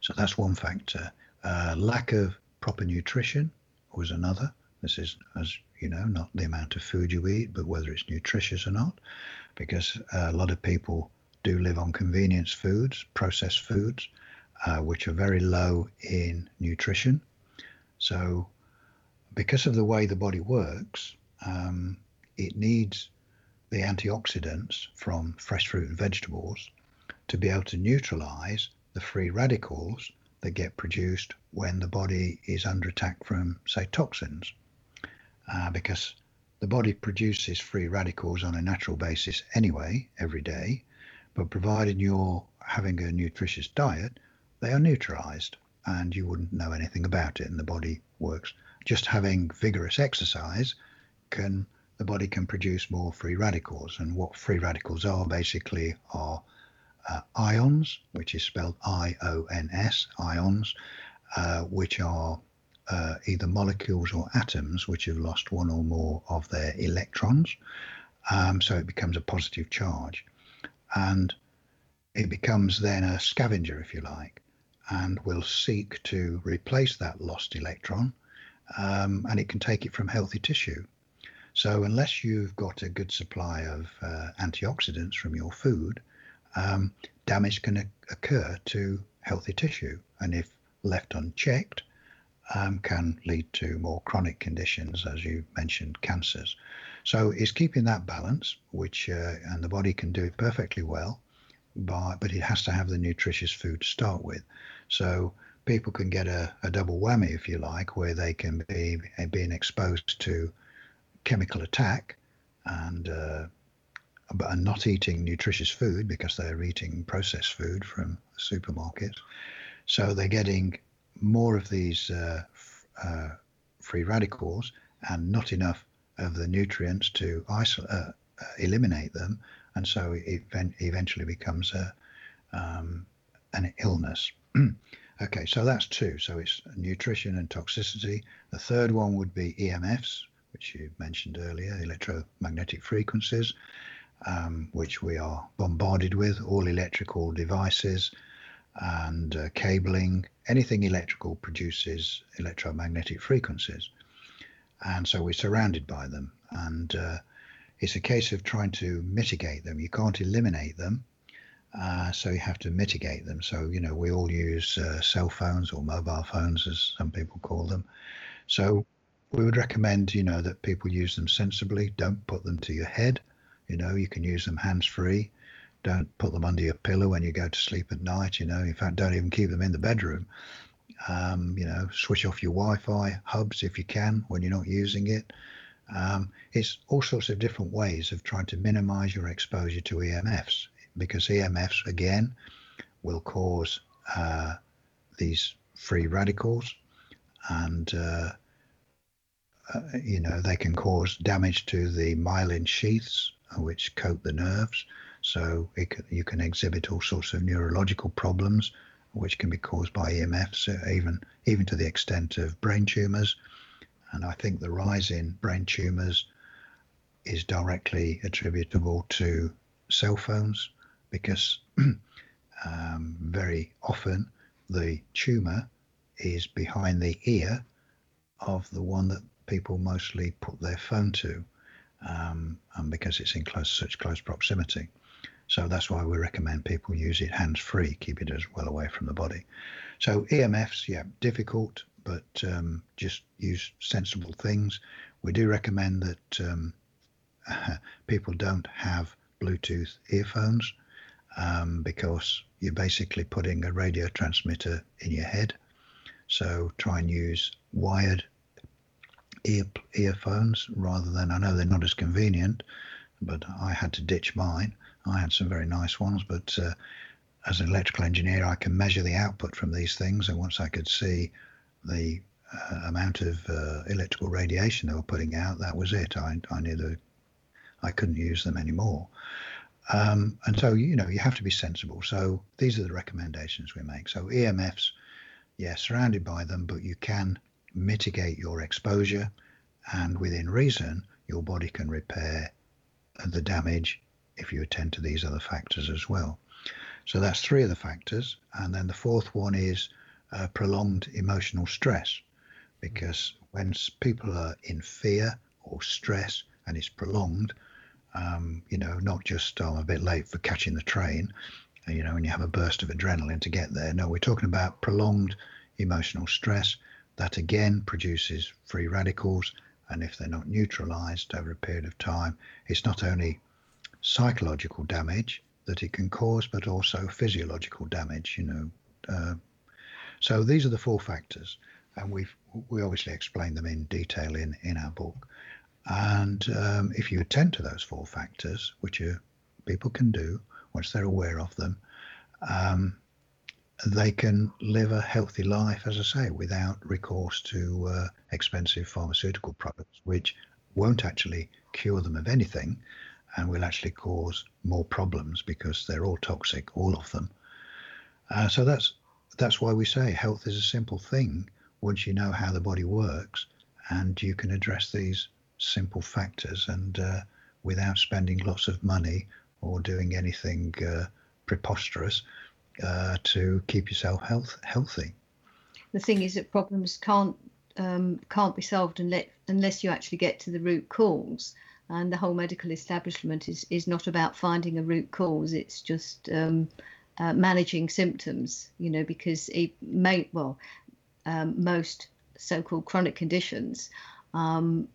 So that's one factor. Uh, lack of proper nutrition was another. This is, as you know, not the amount of food you eat, but whether it's nutritious or not, because uh, a lot of people do live on convenience foods, processed foods, uh, which are very low in nutrition. So, because of the way the body works, um, it needs the antioxidants from fresh fruit and vegetables to be able to neutralize the free radicals that get produced when the body is under attack from, say, toxins. Uh, because the body produces free radicals on a natural basis anyway, every day, but provided you're having a nutritious diet, they are neutralized and you wouldn't know anything about it and the body works. Just having vigorous exercise can the body can produce more free radicals and what free radicals are basically are uh, ions, which is spelled I O N S, ions, uh, which are uh, either molecules or atoms which have lost one or more of their electrons. Um, so it becomes a positive charge. And it becomes then a scavenger, if you like, and will seek to replace that lost electron. Um, and it can take it from healthy tissue. So, unless you've got a good supply of uh, antioxidants from your food, um, damage can occur to healthy tissue. And if left unchecked, um, can lead to more chronic conditions, as you mentioned, cancers. So it's keeping that balance, which uh, and the body can do it perfectly well, but but it has to have the nutritious food to start with. So people can get a, a double whammy, if you like, where they can be being exposed to chemical attack and uh, but not eating nutritious food because they're eating processed food from supermarkets. So they're getting more of these uh, uh, free radicals and not enough of the nutrients to isolate, uh, uh, eliminate them, and so it eventually becomes a, um, an illness. <clears throat> okay, so that's two. So it's nutrition and toxicity. The third one would be EMFs, which you mentioned earlier, electromagnetic frequencies, um, which we are bombarded with, all electrical devices and uh, cabling, anything electrical produces electromagnetic frequencies. And so we're surrounded by them. And uh, it's a case of trying to mitigate them. You can't eliminate them. Uh, so you have to mitigate them. So, you know, we all use uh, cell phones or mobile phones, as some people call them. So we would recommend, you know, that people use them sensibly. Don't put them to your head. You know, you can use them hands free don't put them under your pillow when you go to sleep at night. You know, in fact, don't even keep them in the bedroom. Um, you know, switch off your Wi-Fi hubs if you can when you're not using it. Um, it's all sorts of different ways of trying to minimize your exposure to EMFs because EMFs again will cause uh, these free radicals and uh, you know they can cause damage to the myelin sheaths which coat the nerves so can, you can exhibit all sorts of neurological problems, which can be caused by EMFs, uh, even even to the extent of brain tumors. And I think the rise in brain tumors is directly attributable to cell phones because <clears throat> um, very often the tumor is behind the ear of the one that people mostly put their phone to, um, and because it's in close, such close proximity. So that's why we recommend people use it hands free, keep it as well away from the body. So EMFs, yeah, difficult, but um, just use sensible things. We do recommend that um, <laughs> people don't have Bluetooth earphones um, because you're basically putting a radio transmitter in your head. So try and use wired ear earphones rather than I know they're not as convenient, but I had to ditch mine. I had some very nice ones, but uh, as an electrical engineer, I can measure the output from these things. And once I could see the uh, amount of uh, electrical radiation they were putting out, that was it. I, I knew that I couldn't use them anymore. Um, and so, you know, you have to be sensible. So these are the recommendations we make. So EMFs, yeah, surrounded by them, but you can mitigate your exposure, and within reason, your body can repair the damage if you attend to these other factors as well. So that's three of the factors. And then the fourth one is uh, prolonged emotional stress, because when people are in fear or stress and it's prolonged, um, you know, not just oh, I'm a bit late for catching the train, you know, when you have a burst of adrenaline to get there. No, we're talking about prolonged emotional stress that again produces free radicals. And if they're not neutralized over a period of time, it's not only psychological damage that it can cause, but also physiological damage. You know, uh, so these are the four factors, and we've we obviously explain them in detail in in our book. And um, if you attend to those four factors, which are, people can do once they're aware of them, um, they can live a healthy life, as I say, without recourse to uh, expensive pharmaceutical products, which won't actually cure them of anything, and will actually cause more problems because they're all toxic, all of them. Uh, so that's that's why we say health is a simple thing once you know how the body works and you can address these simple factors and uh, without spending lots of money or doing anything uh, preposterous uh, to keep yourself health healthy. The thing is that problems can't um, can't be solved unless unless you actually get to the root cause. And the whole medical establishment is is not about finding a root cause. It's just um, uh, managing symptoms. You know, because it may well um, most so-called chronic conditions um,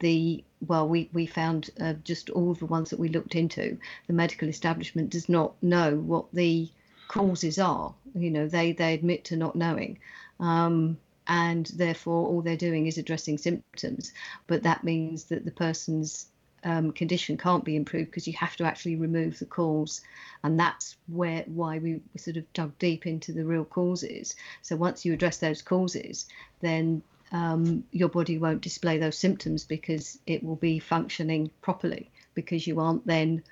the well we we found uh, just all the ones that we looked into the medical establishment does not know what the causes are you know they they admit to not knowing. Um, and therefore all they're doing is addressing symptoms. But that means that the person's um, condition can't be improved because you have to actually remove the cause. And that's where why we sort of dug deep into the real causes. So once you address those causes then um, your body won't display those symptoms because it will be functioning properly because you aren't then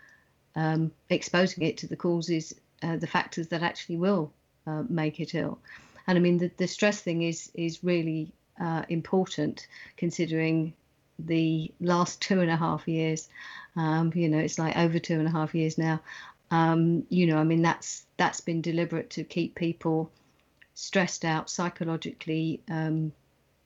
um, exposing it to the causes, uh, the factors that actually will uh, make it ill. And I mean, the, the stress thing is is really uh, important considering the last two and a half years. Um, you know, it's like over two and a half years now. Um, you know, I mean, that's that's been deliberate to keep people stressed out psychologically, um,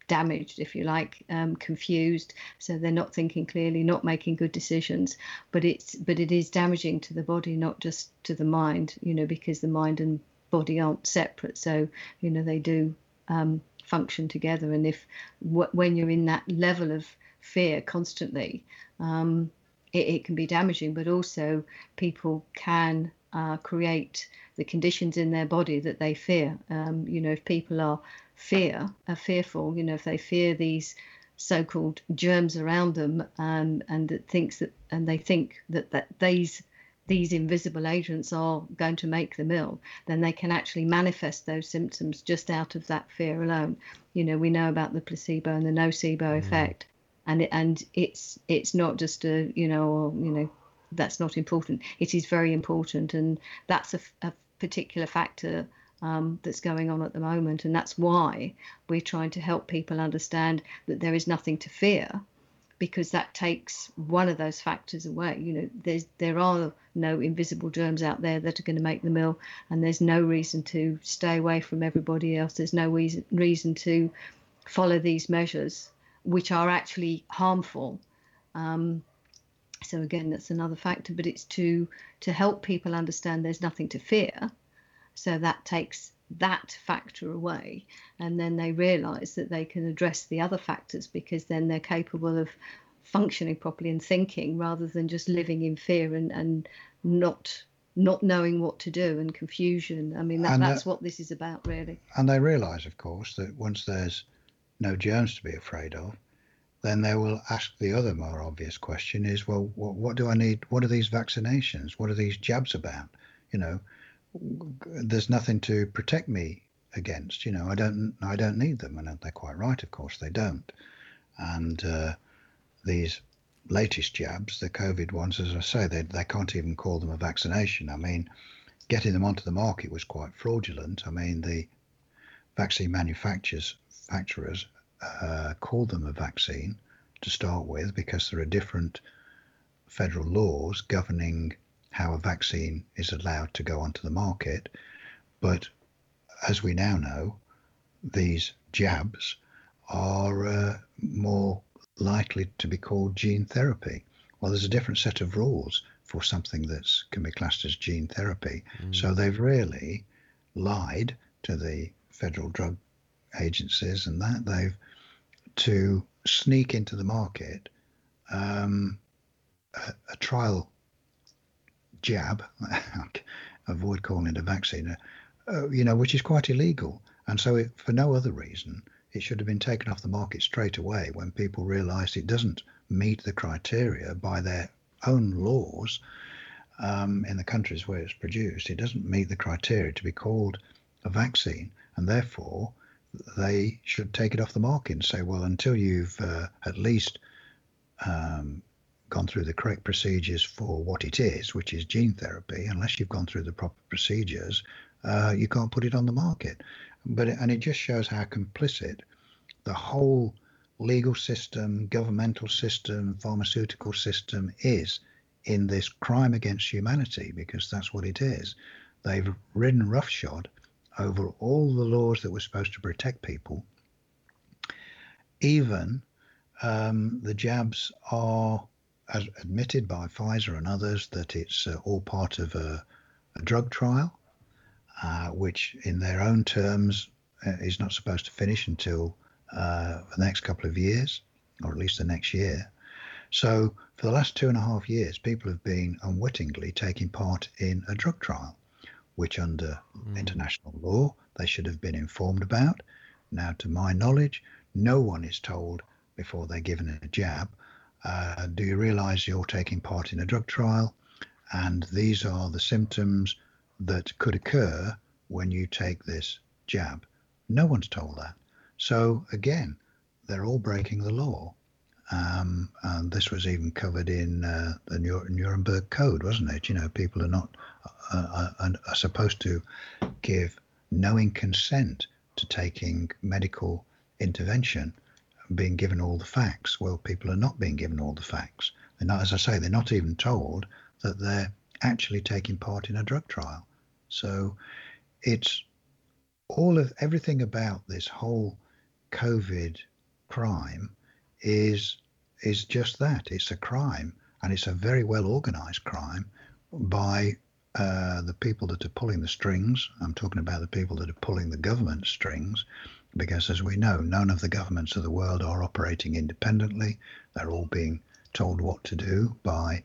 damaged, if you like, um, confused. So they're not thinking clearly, not making good decisions. But it's but it is damaging to the body, not just to the mind. You know, because the mind and body aren't separate. So you know they do um, function together. And if when you're in that level of fear constantly, um, it, it, can be damaging. But also people can uh, create the conditions in their body that they fear. Um, you know, if people are fear, are fearful, you know, if they fear these so-called germs around them, um, and that thinks that, and they think that that these these invisible agents are going to make them ill, then they can actually manifest those symptoms just out of that fear alone. You know, we know about the placebo and the nocebo mm. effect, and it, and it's it's not just a you know or, you know that's not important. It is very important, and that's a, a particular factor um, that's going on at the moment. And that's why we're trying to help people understand that there is nothing to fear because that takes one of those factors away. You know, there's there are no invisible germs out there that are going to make them ill, and there's no reason to stay away from everybody else. There's no reason reason to follow these measures, which are actually harmful. Um, so again, that's another factor, but it's to to help people understand there's nothing to fear so that takes that factor away, and then they realise that they can address the other factors because then they're capable of functioning properly and thinking rather than just living in fear and, and not not knowing what to do and confusion. I mean, that, that's what this is about, really. And they realise, of course, that once there's no germs to be afraid of, then they will ask the other more obvious question: is, well, what, what do I need? What are these vaccinations? What are these jabs about? You know, there's nothing to protect me against. You know, I don't I don't need them, and they're quite right. Of course, they don't. And uh, these latest jabs, the COVID ones, as I say, they they can't even call them a vaccination. I mean, getting them onto the market was quite fraudulent. I mean, the vaccine manufacturers manufacturers uh, called them a vaccine to start with because there are different federal laws governing how a vaccine is allowed to go onto the market. But as we now know, these jabs are uh, more likely to be called gene therapy. Well, there's a different set of rules for something that can be classed as gene therapy. Mm. So they've really lied to the federal drug agencies and that they've to sneak into the market um, a, a trial jab, <laughs> avoid calling it a vaccine, uh, you know, which is quite illegal. And so, it, for no other reason, it should have been taken off the market straight away when people realised it doesn't meet the criteria by their own laws um, in the countries where it's produced. It doesn't meet the criteria to be called a vaccine, and therefore they should take it off the market and say, well, until you've uh, at least um, gone through the correct procedures for what it is, which is gene therapy, unless you've gone through the proper procedures, uh, you can't put it on the market. But and it just shows how complicit the whole legal system, governmental system, pharmaceutical system is in this crime against humanity, because that's what it is. They've ridden roughshod over all the laws that were supposed to protect people. Even um, the jabs are as admitted by Pfizer and others that it's uh, all part of a, a drug trial, uh, which in their own terms uh, is not supposed to finish until uh, the next couple of years, or at least the next year. So for the last two and a half years, people have been unwittingly taking part in a drug trial, which under mm. international law they should have been informed about. Now, to my knowledge, no one is told before they're given a jab uh, do you realize you're taking part in a drug trial? And these are the symptoms that could occur when you take this jab. No one's told that. So again, they're all breaking the law. Um, and this was even covered in uh, the Nuremberg Code, wasn't it? You know, people are not uh, are, are supposed to give knowing consent to taking medical intervention being given all the facts. Well, people are not being given all the facts. They're not, as I say, they're not even told that they're actually taking part in a drug trial. So it's all of everything about this whole COVID crime is is just that. It's a crime, and it's a very well organized crime by uh, the people that are pulling the strings. I'm talking about the people that are pulling the government strings, because as we know, none of the governments of the world are operating independently. They're all being told what to do by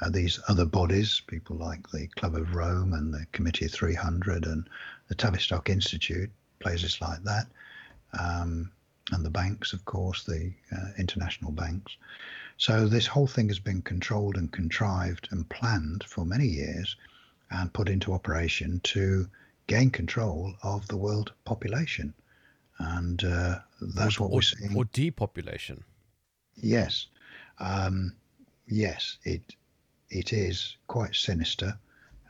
uh, these other bodies, people like the Club of Rome and the Committee 300 and the Tavistock Institute, places like that, um, and the banks, of course, the uh, international banks. So this whole thing has been controlled and contrived and planned for many years and put into operation to gain control of the world population and uh, that's or, what we're seeing. Or depopulation. Yes, um, yes, it it is quite sinister,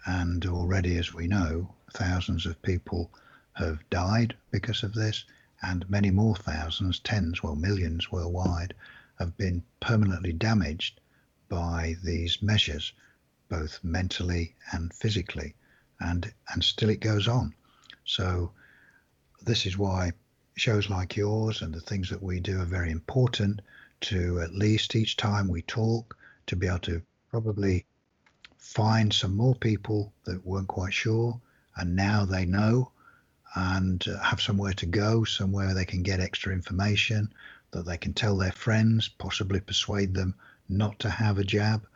and already, as we know, thousands of people have died because of this, and many more thousands, tens, well, millions worldwide, have been permanently damaged by these measures, both mentally and physically, and and still it goes on. So this is why shows like yours and the things that we do are very important to at least each time we talk to be able to probably find some more people that weren't quite sure and now they know and uh, have somewhere to go, somewhere they can get extra information that they can tell their friends, possibly persuade them not to have a jab.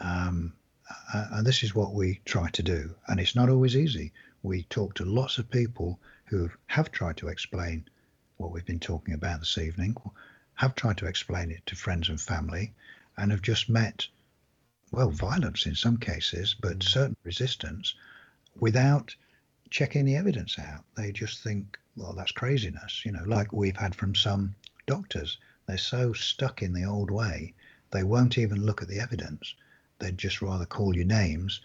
Um, and this is what we try to do. And it's not always easy. We talk to lots of people who have tried to explain what we've been talking about this evening, have tried to explain it to friends and family, and have just met, well, violence in some cases, but mm. certain resistance without checking the evidence out. They just think, well, that's craziness, you know, like we've had from some doctors. They're so stuck in the old way, they won't even look at the evidence. They'd just rather call you names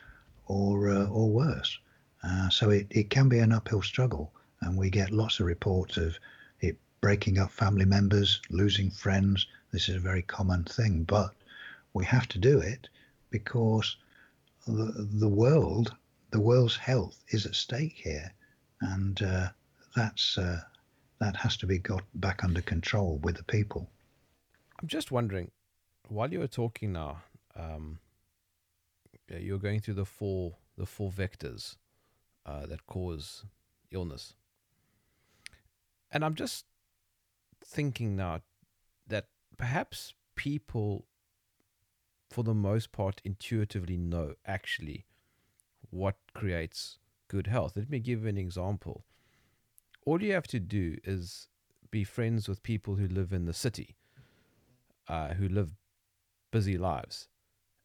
or, uh, or worse. Uh, so it, it can be an uphill struggle. And we get lots of reports of breaking up family members, losing friends. This is a very common thing, but we have to do it because the, the world, the world's health is at stake here, and uh, that's uh, that has to be got back under control with the people. I'm just wondering, while you were talking now, um, you're going through the four the four vectors uh, that cause illness, and I'm just thinking now that perhaps people, for the most part, intuitively know actually what creates good health. Let me give an example. All you have to do is be friends with people who live in the city, uh, who live busy lives,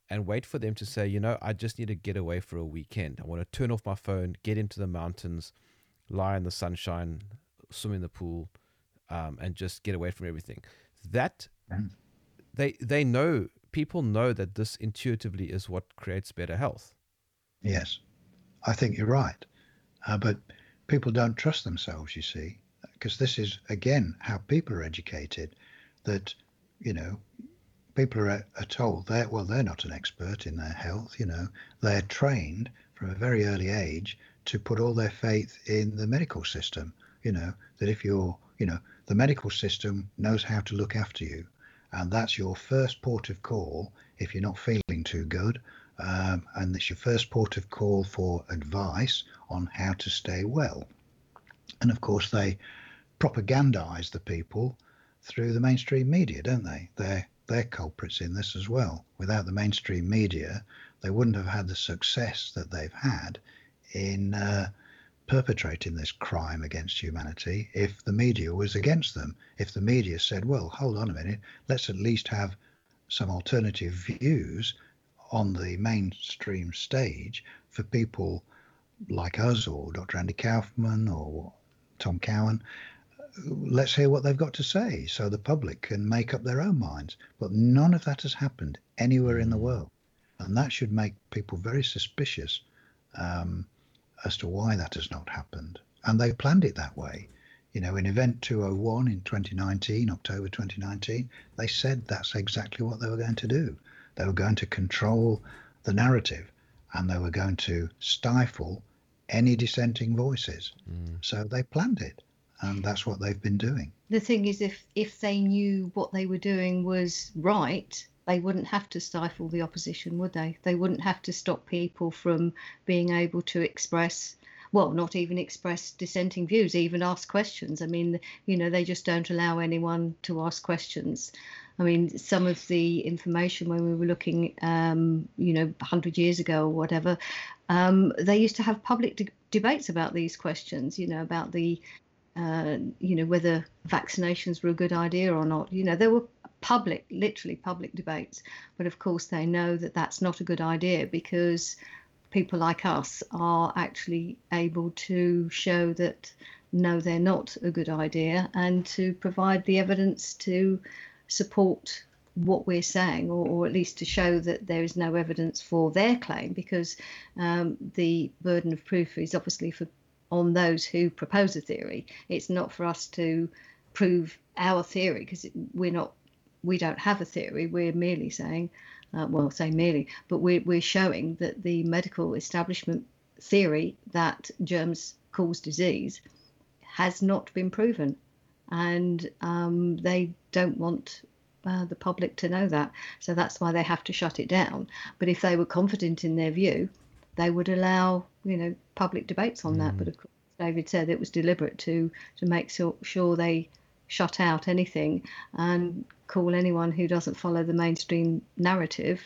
and wait for them to say, you know, I just need to get away for a weekend. I want to turn off my phone, get into the mountains, lie in the sunshine, swim in the pool, um, and just get away from everything. That they they know people know that this intuitively is what creates better health. Yes, I think you're right. Uh, but people don't trust themselves, you see, because this is, again, how people are educated that, you know, people are, are told that, well, they're not an expert in their health, you know, they're trained from a very early age to put all their faith in the medical system, you know, that if you're, you know, the medical system knows how to look after you. And that's your first port of call if you're not feeling too good. Um, and it's your first port of call for advice on how to stay well. And of course, they propagandize the people through the mainstream media, don't they? They're they're culprits in this as well. Without the mainstream media, they wouldn't have had the success that they've had in uh, perpetrating this crime against humanity if the media was against them. If the media said, well, hold on a minute, let's at least have some alternative views on the mainstream stage for people like us or Dr. Andy Kaufman or Tom Cowan let's hear what they've got to say so the public can make up their own minds. But none of that has happened anywhere in the world. And that should make people very suspicious um, as to why that has not happened. And they planned it that way. You know, in Event 201 in 2019, October 2019, they said that's exactly what they were going to do. They were going to control the narrative and they were going to stifle any dissenting voices. Mm. So they planned it and that's what they've been doing. The thing is, if if they knew what they were doing was right, they wouldn't have to stifle the opposition, would they? They wouldn't have to stop people from being able to express. Well, not even express dissenting views, even ask questions. I mean, you know, they just don't allow anyone to ask questions. I mean, some of the information when we were looking, um, you know, 100 years ago or whatever, um, they used to have public de- debates about these questions, you know, about the uh, you know, whether vaccinations were a good idea or not. You know, there were public, literally public debates, but of course they know that that's not a good idea because people like us are actually able to show that no, they're not a good idea and to provide the evidence to support what we're saying, or, or, at least to show that there is no evidence for their claim, because um, the burden of proof is obviously for on those who propose a theory. It's not for us to prove our theory because we're not we don't have a theory. We're merely saying, uh, well, say merely, but we're, we're showing that the medical establishment theory that germs cause disease has not been proven. And um, they don't want uh, the public to know that. So that's why they have to shut it down. But if they were confident in their view, they would allow you know public debates on mm. that. But of course, David said it was deliberate to to make so, sure they shut out anything and call anyone who doesn't follow the mainstream narrative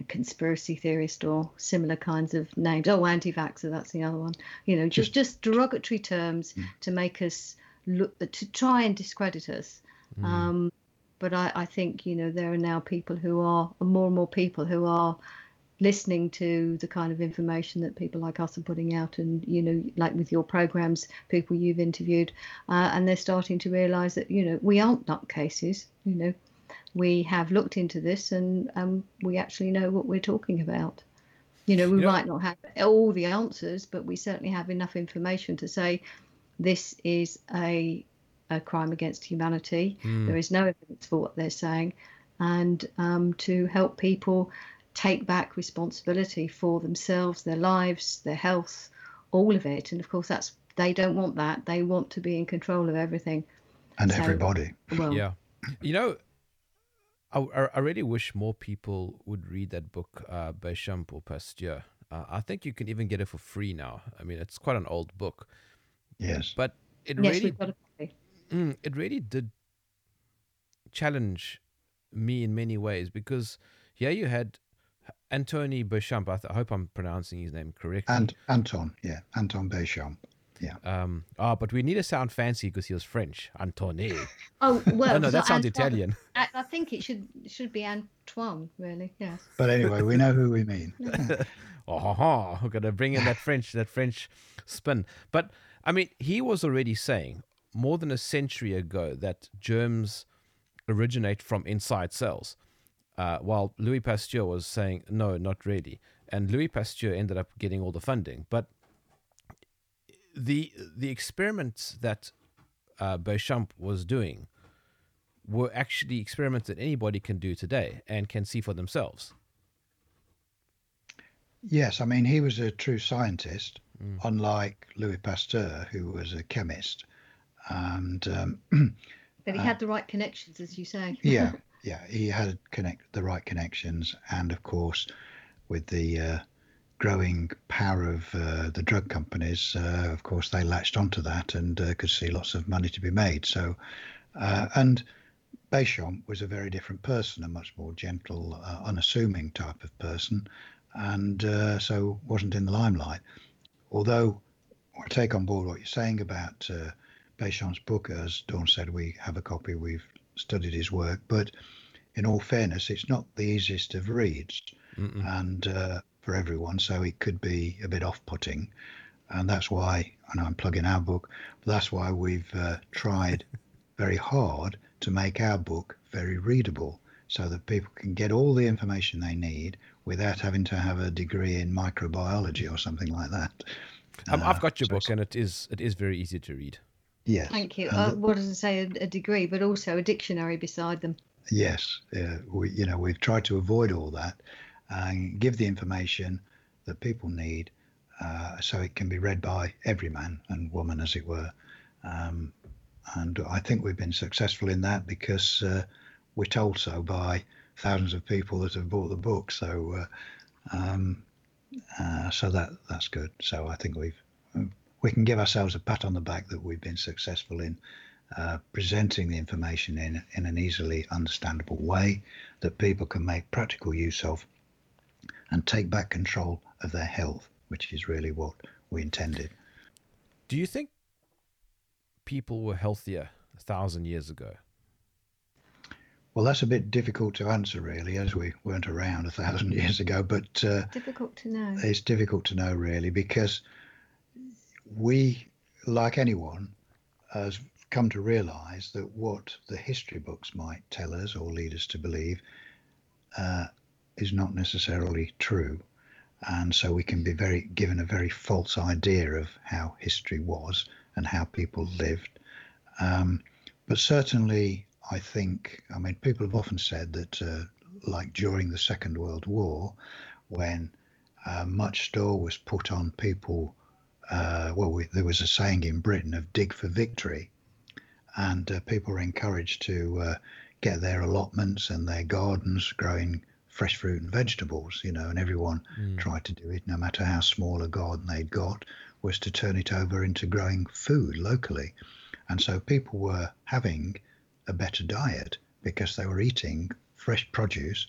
a conspiracy theorist or similar kinds of names. Oh, anti-vaxxer, that's the other one. You know, just just derogatory terms mm. to make us look to try and discredit us. Mm. Um, but I, I think you know there are now people who are more and more people who are listening to the kind of information that people like us are putting out and you know like with your programs people you've interviewed uh, and they're starting to realize that you know we aren't nutcases you know. We have looked into this and um, we actually know what we're talking about. You know we you might not have all the answers but we certainly have enough information to say this is a a crime against humanity. Mm. there is no evidence for what they're saying. And um, to help people take back responsibility for themselves, their lives, their health, all of it. And of course, that's they don't want that. They want to be in control of everything. And so, everybody. Well, yeah. You know, I, I really wish more people would read that book, uh, Béchamp or Pasteur. Uh, I think you can even get it for free now. I mean, it's quite an old book. Yes. But it yes, really, mm, it really did challenge me in many ways because here you had Antony Béchamp. I, th- I, hope I'm pronouncing his name correctly. And Anton, yeah, Anton Béchamp. Yeah. Um. Ah, oh, but we need to sound fancy because he was French. Antony. <laughs> Oh well. <laughs> oh, no, that sounds Antoine. Italian. I, I, think it should should be Antoine, really. Yes. But anyway, we know who we mean. oh, ha, ha. we're gonna bring in that French that French spin. But I mean, he was already saying more than a century ago that germs originate from inside cells. Uh, while Louis Pasteur was saying no, not really, and Louis Pasteur ended up getting all the funding. But the the experiments that uh, Béchamp was doing were actually experiments that anybody can do today and can see for themselves. Yes, I mean he was a true scientist, mm. unlike Louis Pasteur, who was a chemist, and um, <clears throat> but he uh, had the right connections, as you say. yeah, <laughs> yeah, he had connect the right connections, and of course, with the uh, growing power of uh, the drug companies, uh, of course, they latched onto that and uh, could see lots of money to be made. So, uh, and Béchamp was a very different person, a much more gentle, unassuming type of person and uh, so wasn't in the limelight. Although I take on board what you're saying about uh, Béchamp's book, as Dawn said, we have a copy, we've studied his work, but in all fairness, it's not the easiest of reads, Mm-mm. and uh, for everyone, so it could be a bit off-putting, and that's why, and I'm plugging our book, that's why we've uh, tried <laughs> very hard to make our book very readable, so that people can get all the information they need without having to have a degree in microbiology or something like that. Um, I've got your uh, book, and it is it is very easy to read. Yes. Thank you. Uh, what does it say? A, a, degree, but also a dictionary beside them. Yes. Uh, we, you know, we've tried to avoid all that and give the information that people need, uh, so it can be read by every man and woman, as it were. Um, and I think we've been successful in that because uh, we're told so by thousands of people that have bought the book. So, uh, um, uh, so that that's good. So I think we've we can give ourselves a pat on the back that we've been successful in uh, presenting the information in in an easily understandable way that people can make practical use of and take back control of their health, which is really what we intended. Do you think people were healthier a thousand years ago? Well, that's a bit difficult to answer, really, as we weren't around a thousand <laughs> years ago. But uh, difficult to know. It's difficult to know, really, because we, like anyone, has come to realise that what the history books might tell us or lead us to believe uh, is not necessarily true, and so we can be very given a very false idea of how history was and how people lived. Um, but certainly, I think, I mean, people have often said that, uh, like during the Second World War, when uh, much store was put on people, uh, well, we, there was a saying in Britain of dig for victory, and uh, people were encouraged to uh, get their allotments and their gardens growing fresh fruit and vegetables, you know, and everyone mm. tried to do it, no matter how small a garden they'd got, was to turn it over into growing food locally. And so people were having a better diet because they were eating fresh produce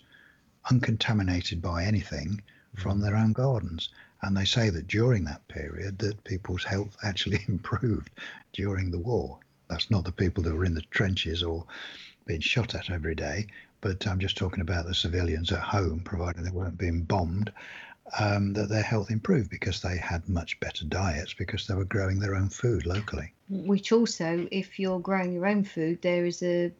uncontaminated by anything from mm. their own gardens and they say that during that period that people's health <laughs> actually improved during the war. That's not the people that were in the trenches or being shot at every day but i'm just talking about the civilians at home provided they weren't being bombed um, that their health improved because they had much better diets because they were growing their own food locally. Which also if you're growing your own food there is a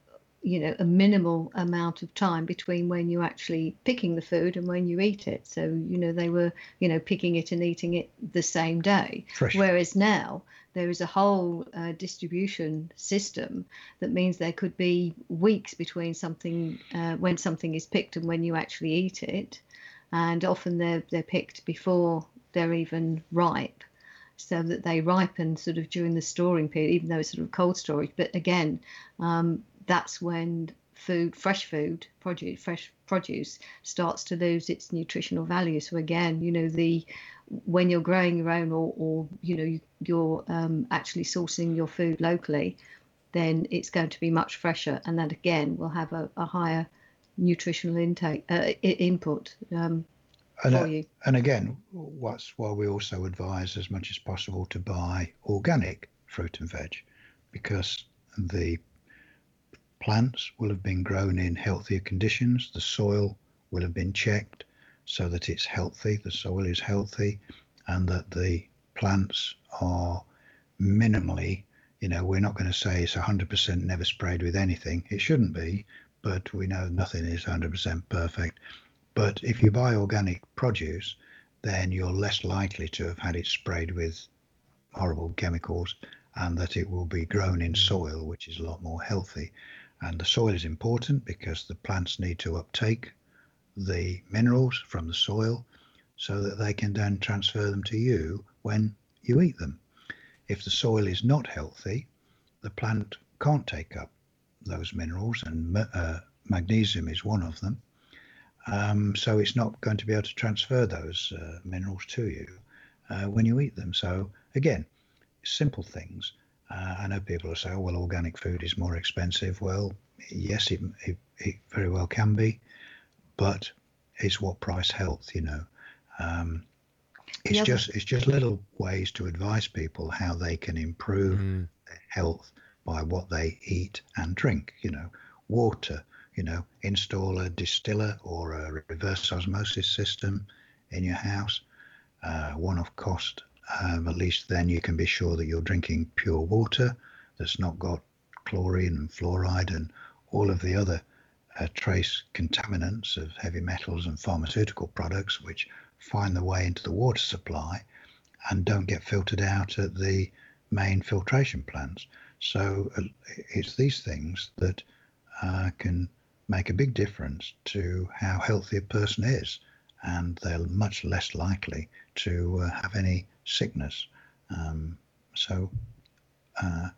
you know a minimal amount of time between when you're actually picking the food and when you eat it so you know they were you know picking it and eating it the same day Fresh. whereas now there is a whole uh, distribution system that means there could be weeks between something uh, when something is picked and when you actually eat it and often they're they're picked before they're even ripe so that they ripen sort of during the storing period, even though it's sort of cold storage. But again, um, that's when food, fresh food, produce, fresh produce starts to lose its nutritional value. So again, you know, the when you're growing your own or, or you know you're um, actually sourcing your food locally, then it's going to be much fresher, and that again will have a, a higher nutritional intake uh, input um, and, for you. And again, what's why we also advise as much as possible to buy organic fruit and veg, because the plants will have been grown in healthier conditions. The soil will have been checked so that it's healthy, the soil is healthy, and that the plants are minimally, you know, we're not going to say it's 100% never sprayed with anything. It shouldn't be, but we know nothing is 100% perfect. But if you buy organic produce, then you're less likely to have had it sprayed with horrible chemicals and that it will be grown in mm. soil, which is a lot more healthy. And the soil is important because the plants need to uptake the minerals from the soil so that they can then transfer them to you when you eat them. If the soil is not healthy, the plant can't take up those minerals, and uh, magnesium is one of them. Um, so it's not going to be able to transfer those uh, minerals to you uh, when you eat them. So again, simple things. Uh, I know people will say, "Oh, well, organic food is more expensive." Well, yes, it, it, it very well can be, but it's what price health, you know. Um, it's yeah, just it's just little ways to advise people how they can improve mm. their health by what they eat and drink. You know, water. You know, install a distiller or a reverse osmosis system in your house. Uh, one-off cost. Um, at least then you can be sure that you're drinking pure water that's not got chlorine and fluoride and all of the other uh, trace contaminants of heavy metals and pharmaceutical products, which find their way into the water supply and don't get filtered out at the main filtration plants. So uh, it's these things that uh, can make a big difference to how healthy a person is, and they're much less likely to uh, have any sickness. Um, so uh,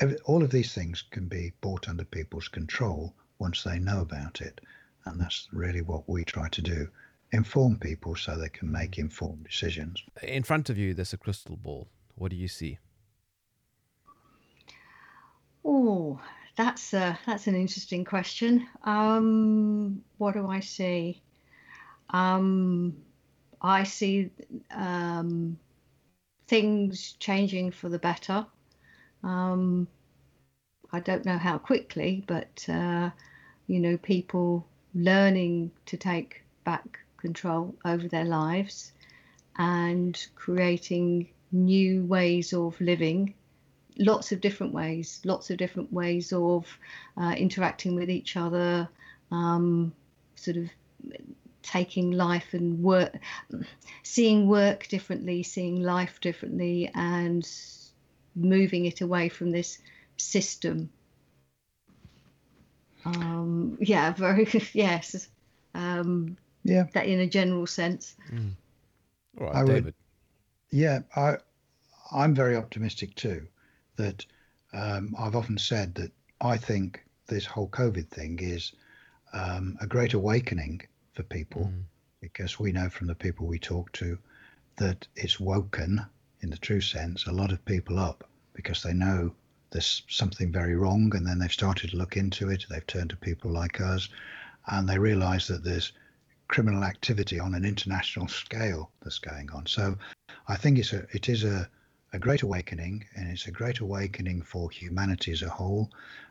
every, all of these things can be brought under people's control once they know about it, and that's really what we try to do inform people so they can make informed decisions. In front of you, there's a crystal ball. What do you see? Oh, that's a, that's an interesting question. Um, what do I see? Um, I see um, things changing for the better. Um, I don't know how quickly, but uh, you know, people learning to take back control over their lives and creating new ways of living lots of different ways lots of different ways of uh, interacting with each other um, sort of taking life and work seeing work differently seeing life differently and moving it away from this system um, yeah very <laughs> yes um, yeah. That in a general sense. Mm. All right, I David. Would, yeah, I, I'm very optimistic too. That um, I've often said that I think this whole COVID thing is um, a great awakening for people mm. because we know from the people we talk to that it's woken, in the true sense, a lot of people up because they know there's something very wrong and then they've started to look into it. They've turned to people like us and they realize that there's criminal activity on an international scale that's going on. So I think it's a it is a, a great awakening and it's a great awakening for humanity as a whole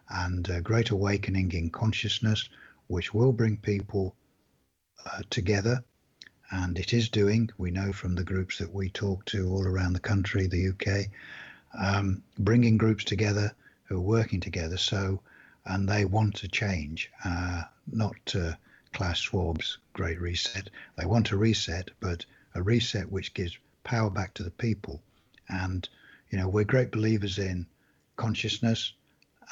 and a great awakening in consciousness which will bring people uh, together and it is doing we know from the groups that we talk to all around the country the uk um, bringing groups together who are working together so and they want to change uh, not to Klaus Schwab's Great Reset. They want a reset, but a reset which gives power back to the people. And you know, we're great believers in consciousness,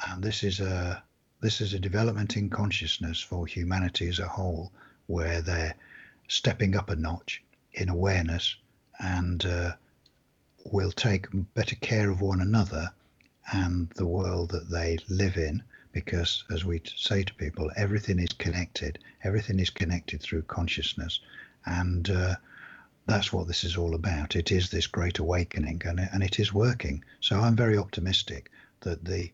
and this is a this is a development in consciousness for humanity as a whole, where they're stepping up a notch in awareness and uh, will take better care of one another and the world that they live in because as we say to people everything is connected. Everything is connected through consciousness. And uh, that's what this is all about. It is this great awakening and, and it is working. So i'm very optimistic that the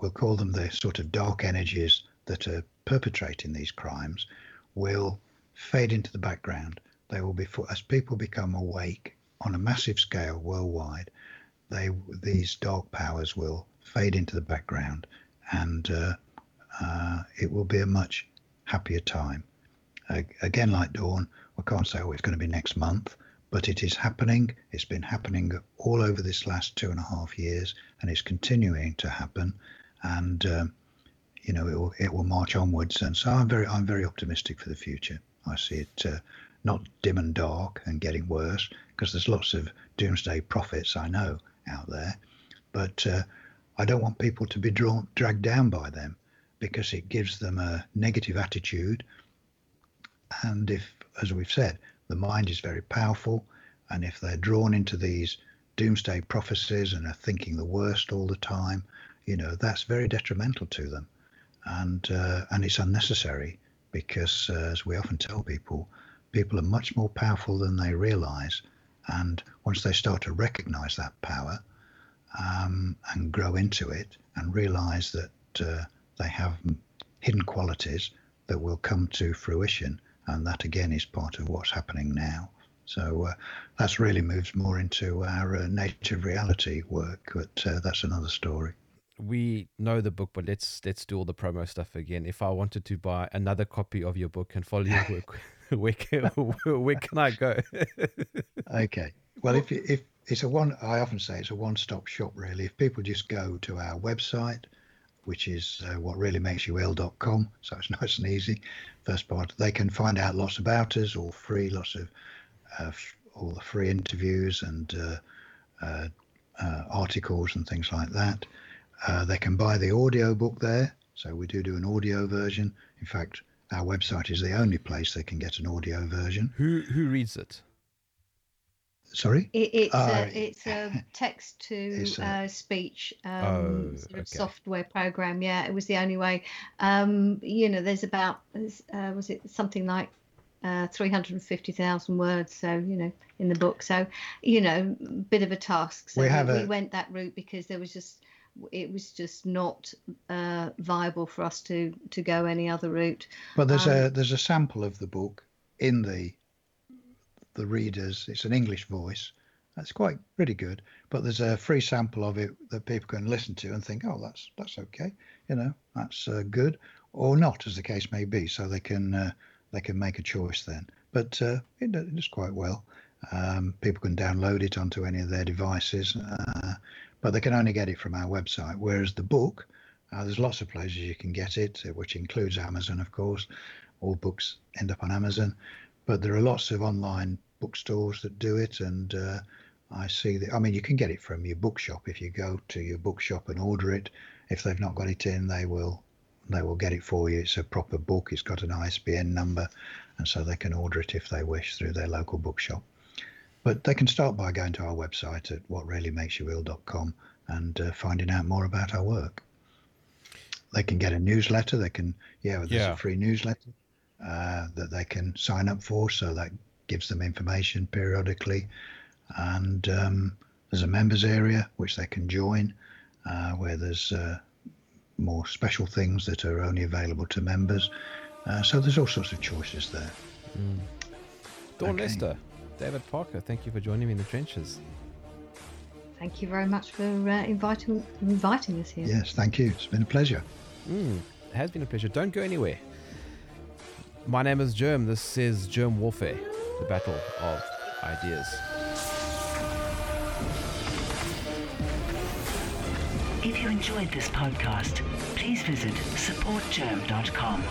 we'll call them the sort of dark energies that are perpetrating these crimes will fade into the background they will be as people become awake on a massive scale worldwide they these dark powers will fade into the background and uh, uh, it will be a much happier time. Uh, again, like Dawn, I can't say, oh, it's going to be next month, but it is happening. It's been happening all over this last two and a half years, and it's continuing to happen. And um, you know, it will it will march onwards. And so I'm very I'm very optimistic for the future. I see it uh, not dim and dark and getting worse because there's lots of doomsday prophets I know out there, but uh, I don't want people to be drawn dragged down by them because it gives them a negative attitude. And if, as we've said, the mind is very powerful, and if they're drawn into these doomsday prophecies and are thinking the worst all the time, you know, that's very detrimental to them, and uh, and it's unnecessary because, uh, as we often tell people, people are much more powerful than they realise, and once they start to recognise that power um, and grow into it and realise that uh, they have hidden qualities that will come to fruition, and that again is part of what's happening now. So uh, that's really moves more into our uh, native reality work, but uh, that's another story. We know the book, but let's let's do all the promo stuff again. If I wanted to buy another copy of your book and follow your work, <laughs> where can, <laughs> where can I go? <laughs> okay. Well, if if it's a one, I often say it's a one-stop shop. Really, if people just go to our website, which is uh, what really makes you ill.com, so it's nice and easy. First part, they can find out lots about us, all free, lots of uh, all the free interviews and uh, uh, uh, articles and things like that. They can buy the audio book there. So we do do an audio version. In fact, our website is the only place they can get an audio version. Who who reads it? Sorry, it, it's uh, a it's a text to a, uh, speech um, oh, sort of okay. software program. Yeah, it was the only way. Um, you know, there's about uh, was it something like uh, 350,000 words. So, you know, in the book. So, you know, bit of a task. So we, have we, a... we went that route because there was just, it was just not uh, viable for us to to go any other route. But there's um, a there's a sample of the book in the the readers. It's an English voice. That's quite pretty good. But there's a free sample of it that people can listen to and think, oh, that's that's okay. You know, that's uh, good or not, as the case may be. So they can uh, they can make a choice then. But uh, it, it does quite well. Um, people can download it onto any of their devices, uh, but they can only get it from our website. Whereas the book, uh, there's lots of places you can get it, uh, which includes Amazon, of course. All books end up on Amazon, but there are lots of online bookstores that do it, and uh, I see that. I mean, you can get it from your bookshop if you go to your bookshop and order it. If they've not got it in, they will they will get it for you. It's a proper book. It's got an ISBN number, and so they can order it if they wish through their local bookshop. But they can start by going to our website at whatreallymakesyouill.com and uh, finding out more about our work. They can get a newsletter. They can, yeah, there's yeah. a free newsletter uh, that they can sign up for. So that gives them information periodically. And um, there's a members area which they can join, uh, where there's uh, more special things that are only available to members. Uh, so there's all sorts of choices there. Mm. Dawn okay. David Parker, thank you for joining me in the trenches. Thank you very much for uh, inviting inviting us here. Yes, thank you. It's been a pleasure. Mm, it has been a pleasure. Don't go anywhere. My name is Jerm. This is Jerm Warfare, the battle of ideas. If you enjoyed this podcast, please visit supportjerm.com